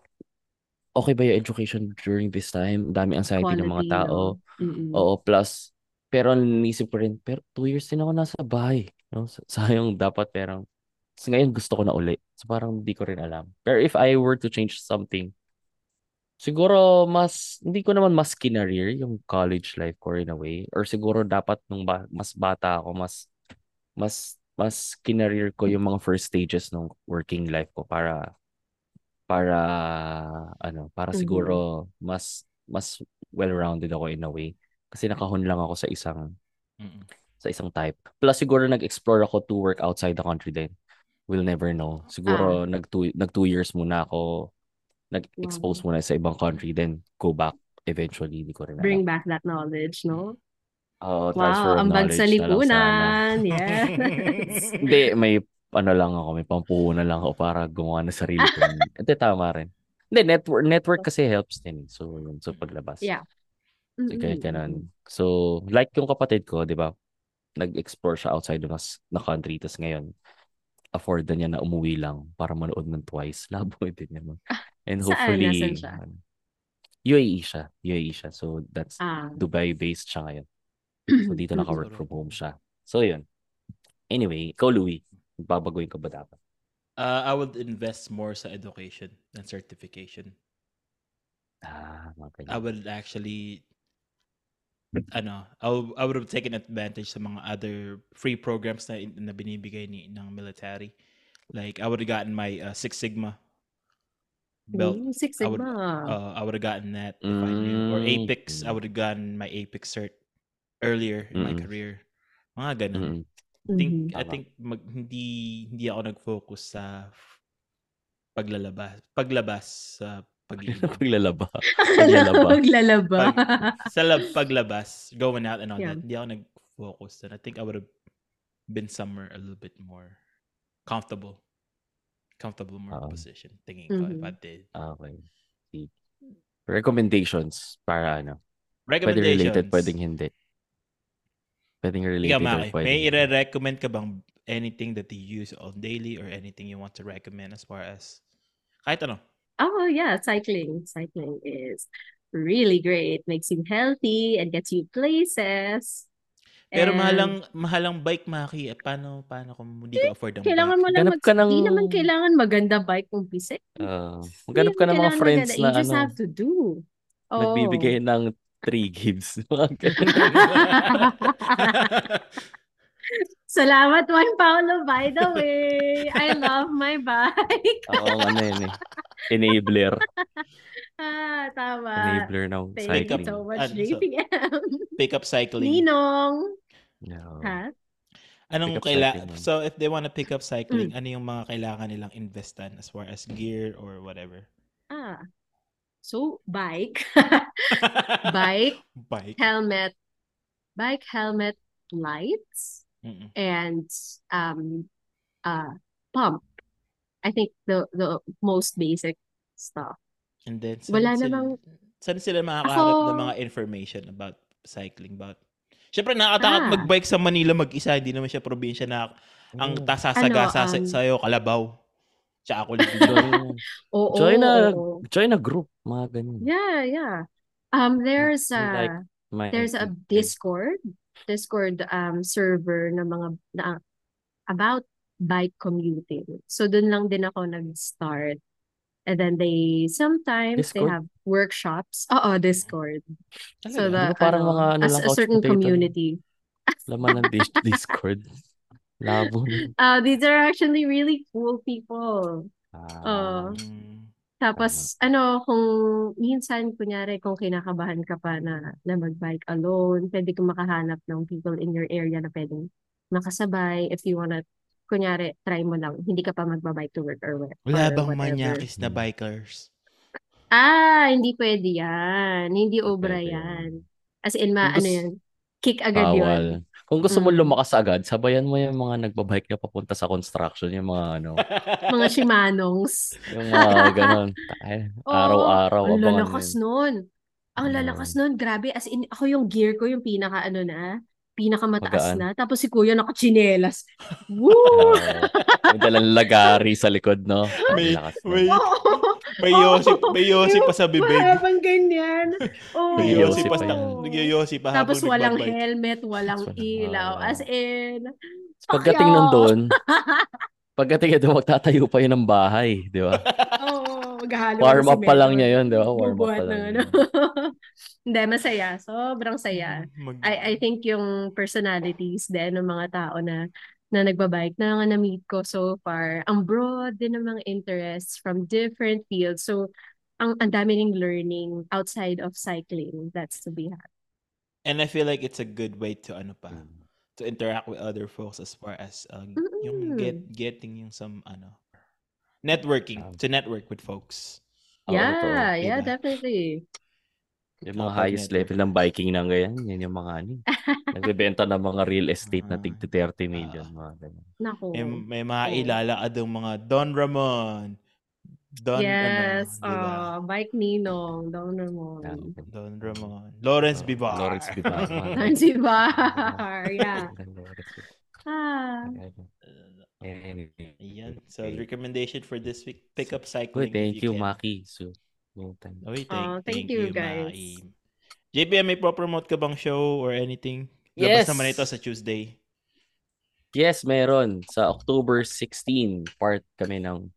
okay ba yung education during this time? Ang Dami anxiety ng mga Quality, tao. no? Oo, plus pero naisip ko rin, pero two years din ako nasa bahay. No? Sa- Sayang dapat perang so ngayon gusto ko na uli. So parang hindi ko rin alam. Pero if I were to change something, siguro mas hindi ko naman mas kinareer yung college life ko in a way. Or siguro dapat nung ba, mas bata ako, mas mas mas kinareer ko yung mga first stages ng working life ko para para ano, para Mhm. siguro mas mas well-rounded ako in a way. Kasi nakahon lang ako sa isang Mm-mm. Sa isang type. Plus siguro nag-explore ako to work outside the country din. We'll never know. Siguro nag two, nag two years muna ako nag-expose muna sa ibang country then go back eventually. Hindi ko rin alam. Bring back that knowledge, no? Oo, transfer Wow, of ambag knowledge sa na lipunan. Yes. Hindi, may ano lang ako, may pampuhunan lang ako para gumawa ng sarili ko. Ito tama rin. Hindi, network, network kasi helps din. eh. So, yun, so paglabas. Yeah. So, kaya ganun. So, like yung kapatid ko, di ba? Nag-explore siya outside of us, na country. Tapos ngayon, afford na niya na umuwi lang para manood ng twice. Labo din naman. And Saan? hopefully, Nasaan siya? ano, UAE siya. UAE siya. So, that's Ah. Dubai-based siya ngayon. So, dito naka-work from home siya. So, yun. Anyway, ikaw, Louie. Babaguhin ka ba dapat? Uh, I would invest more sa education than certification. Ah, ganyan. I would actually ano, I would, I would have taken advantage sa mga other free programs na, na binibigay ni ng military. Like I would have gotten my uh, Six Sigma belt. Mm, Six I would Sigma. uh, I would have gotten that if I knew or Mm. Apex. I would have gotten my Apex cert earlier in my Mm-mm. career. Mga ganun. Mm-mm. I think Mhm. I think mag, hindi hindi ako nag-focus sa paglalabas, paglabas sa pag-iinom. Paglalaba. Akala Paglalaba. Pag, sa lab, paglabas, going out and all Yeah. that, hindi ako nag-focus doon. I think I would have been somewhere a little bit more comfortable. Comfortable more Oo. position. Tingin ko if. Mm-hmm. I did. Okay. Recommendations para ano? Pwede Recommendations. related, pwedeng hindi. Pwedeng related or Maki, pwedeng may hindi. i-recommend ka bang anything that you use on daily or anything you want to recommend as far as kahit ano? Oh yeah, cycling. Cycling is really great. Makes you healthy and gets you places. Pero And mahalang mahalang bike, Maki. Eh, paano, paano kung hindi ko afford ang kailangan bike? mo lang mag... ka ng... Di naman kailangan maganda bike kung bisik. Ah, Hindi maghanap ka naman ng mga friends maganda. na You just ano, have to do. Oh. nagbibigay ng 3 gives. Salamat, Juan Paulo, by the way. I love my bike. Oo, ano yun eh. Enabler. ah, tama. Enabler ng Thank Pick up, you cycling. so much, ano, so, JPM. pick up cycling. Ninong. No. Ha? Anong Pick up kaila cycling yun. So if they want to pick up cycling, Mm. ano yung mga kailangan nilang investan as far as gear or whatever? Ah. So, bike. bike, Bike. helmet, bike, helmet, lights, Mm-mm. and um, uh, pump. I think the the most basic stuff. And then Wala sila, namang saan sila makakahanap ng ako. mga information about cycling about Siyempre, nakakatakot Ah, mag-bike sa Manila mag-isa. Hindi naman siya probinsya na ang Oo. ano, sa um, sa'yo, Kalabaw. Tsaka ako lang. Join, oo, join a, join a group. Mga ganun. Yeah, yeah. Um, there's Yung like, a my, there's a Discord, Discord um server na mga na, about bike commuting. So dun lang din ako nag-start. And then they sometimes they Discord? have workshops. Oo, Discord. So Talaga? Di the ba parang ano, mga ano a, lang, a certain community. Laman ng dis- Discord. Labo. Uh, these are actually really cool people. Ah, Uh. Tapos ano, kung minsan kunyari kung kinakabahan ka pa na na mag-bike alone, pwede kang makahanap ng people in your area na pwedeng makasabay if you wanna kunyari try mo lang hindi ka pa magbabike to work or what Wala or bang whatever. manyakis na bikers? Ah, hindi pwede yan. Hindi obra pwede yan. As in, ma, ano gusto, yan, kick agad yun. Kung gusto mo Mm. lumakas agad, sabayan mo yung mga nagbabike na papunta sa construction, yung mga ano, Mga Shimanongs. yung mga ganon. Ay, Oo, araw-araw, ang lalakas yun. nun. Ang Oo. lalakas nun, grabe. As in, ako yung gear ko, yung pinaka ano na, Pinakamataas Magaan. na. Tapos si kuya nakachinelas. Woo! Oo. may dalang lagari sa likod, no? Ang May, lakas na. May, may yosi, may yosi pa sa bibig. Parang ganyan. Oh, May yosi pa, pa nagyoyosi pa Tapos habang walang nagbabike. helmet, walang ilaw. As in, Pagdating nun doon, pagdating doon, magtatayo pa yun ng bahay, di ba? Oo, maghahalo Warm up pa lang niya yun, di ba? Warm up pa ng lang. ano. yun. Hindi, masaya. Sobrang saya. Mag, I I think yung personalities din ng mga tao na na nagbabike na nga na-meet ko so far, ang broad din ng mga interests from different fields. So, ang ang dami ning learning outside of cycling. That's to be had. and I feel like it's a good way to ano pa, Mm. to interact with other folks as far as uh, yung Mm. get getting yung some ano networking Um, to network with folks. Yeah, totoo. yeah, Diba? definitely. Yung mga highest level ng biking na ganyan, yan yung mga ano. Nagbebenta ng mga real estate na Ah. tig 30 million. Mga ganyan. Naku. May, may mga Oo. ilalakad ng mga Don Ramon. Don yes, ano, diba? uh, bike ninong, Don Yan. Ramon. Don Ramon. Lawrence Oh, Bivar. Lawrence Bivar. mga ganyan. Nancy Bar, yeah. Lawrence. Ah, Anyway. Ayan. So, recommendation for this week, pick up Good, cycling. if thank you, can. Maki. So, no time. Okay, thank, Oh, thank thank you, you, guys. Mai. JPM, may promote ka bang show or anything? Labas Yes. naman ito sa Tuesday. Yes, meron. Sa October 16, part kami ng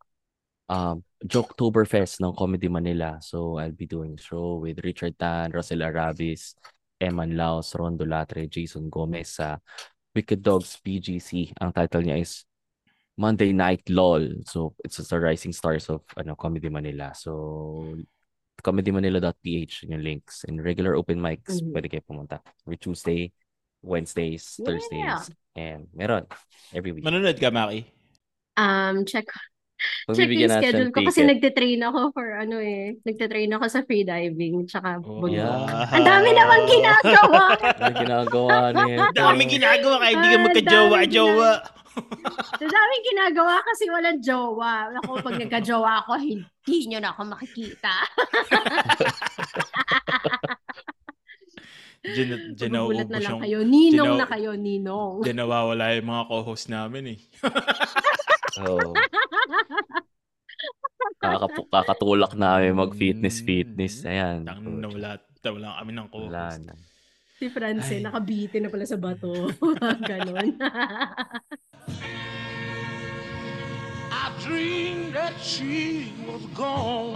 um, Joketoberfest ng Comedy Manila. So, I'll be doing a show with Richard Tan, Rosel Arabis, Eman Laos, Rondo Latre, Jason Gomez sa Wicked Dogs PGC. Ang title niya is Monday Night LOL. So, it's the rising stars of ano, Comedy Manila. So, comedymanila.ph yung links. And regular open mics, Mhm. pwede kayo pumunta. Every Tuesday, Wednesdays, Yeah. Thursdays, and meron every week. Manonood ka, Maki? um, check check yung schedule ko kasi ticket. nagtitrain ako for ano eh. Nagtitrain ako sa freediving tsaka Oh, bundok. Yeah. Ang dami namang ginagawa! Ano ginagawa niya? Dami ginagawa kahit hindi ka magka-jowa-jowa. Ang daming ginagawa kasi walang jowa. Ako, pag nagka-jowa ako, hindi nyo na ako makikita. Diyan Magugulat na lang yung... kayo. Ninong Dinaw- na kayo, ninong. Diyan nawawala yung mga co-host namin eh. Oo. Kakapu- kakatulak namin mag-fitness-fitness. Ayan. Tang nawala, nawala kami ng Wala co-host. na. Si France, Ay. nakabiti na pala sa bato. Ganon. I dreamed that she was gone.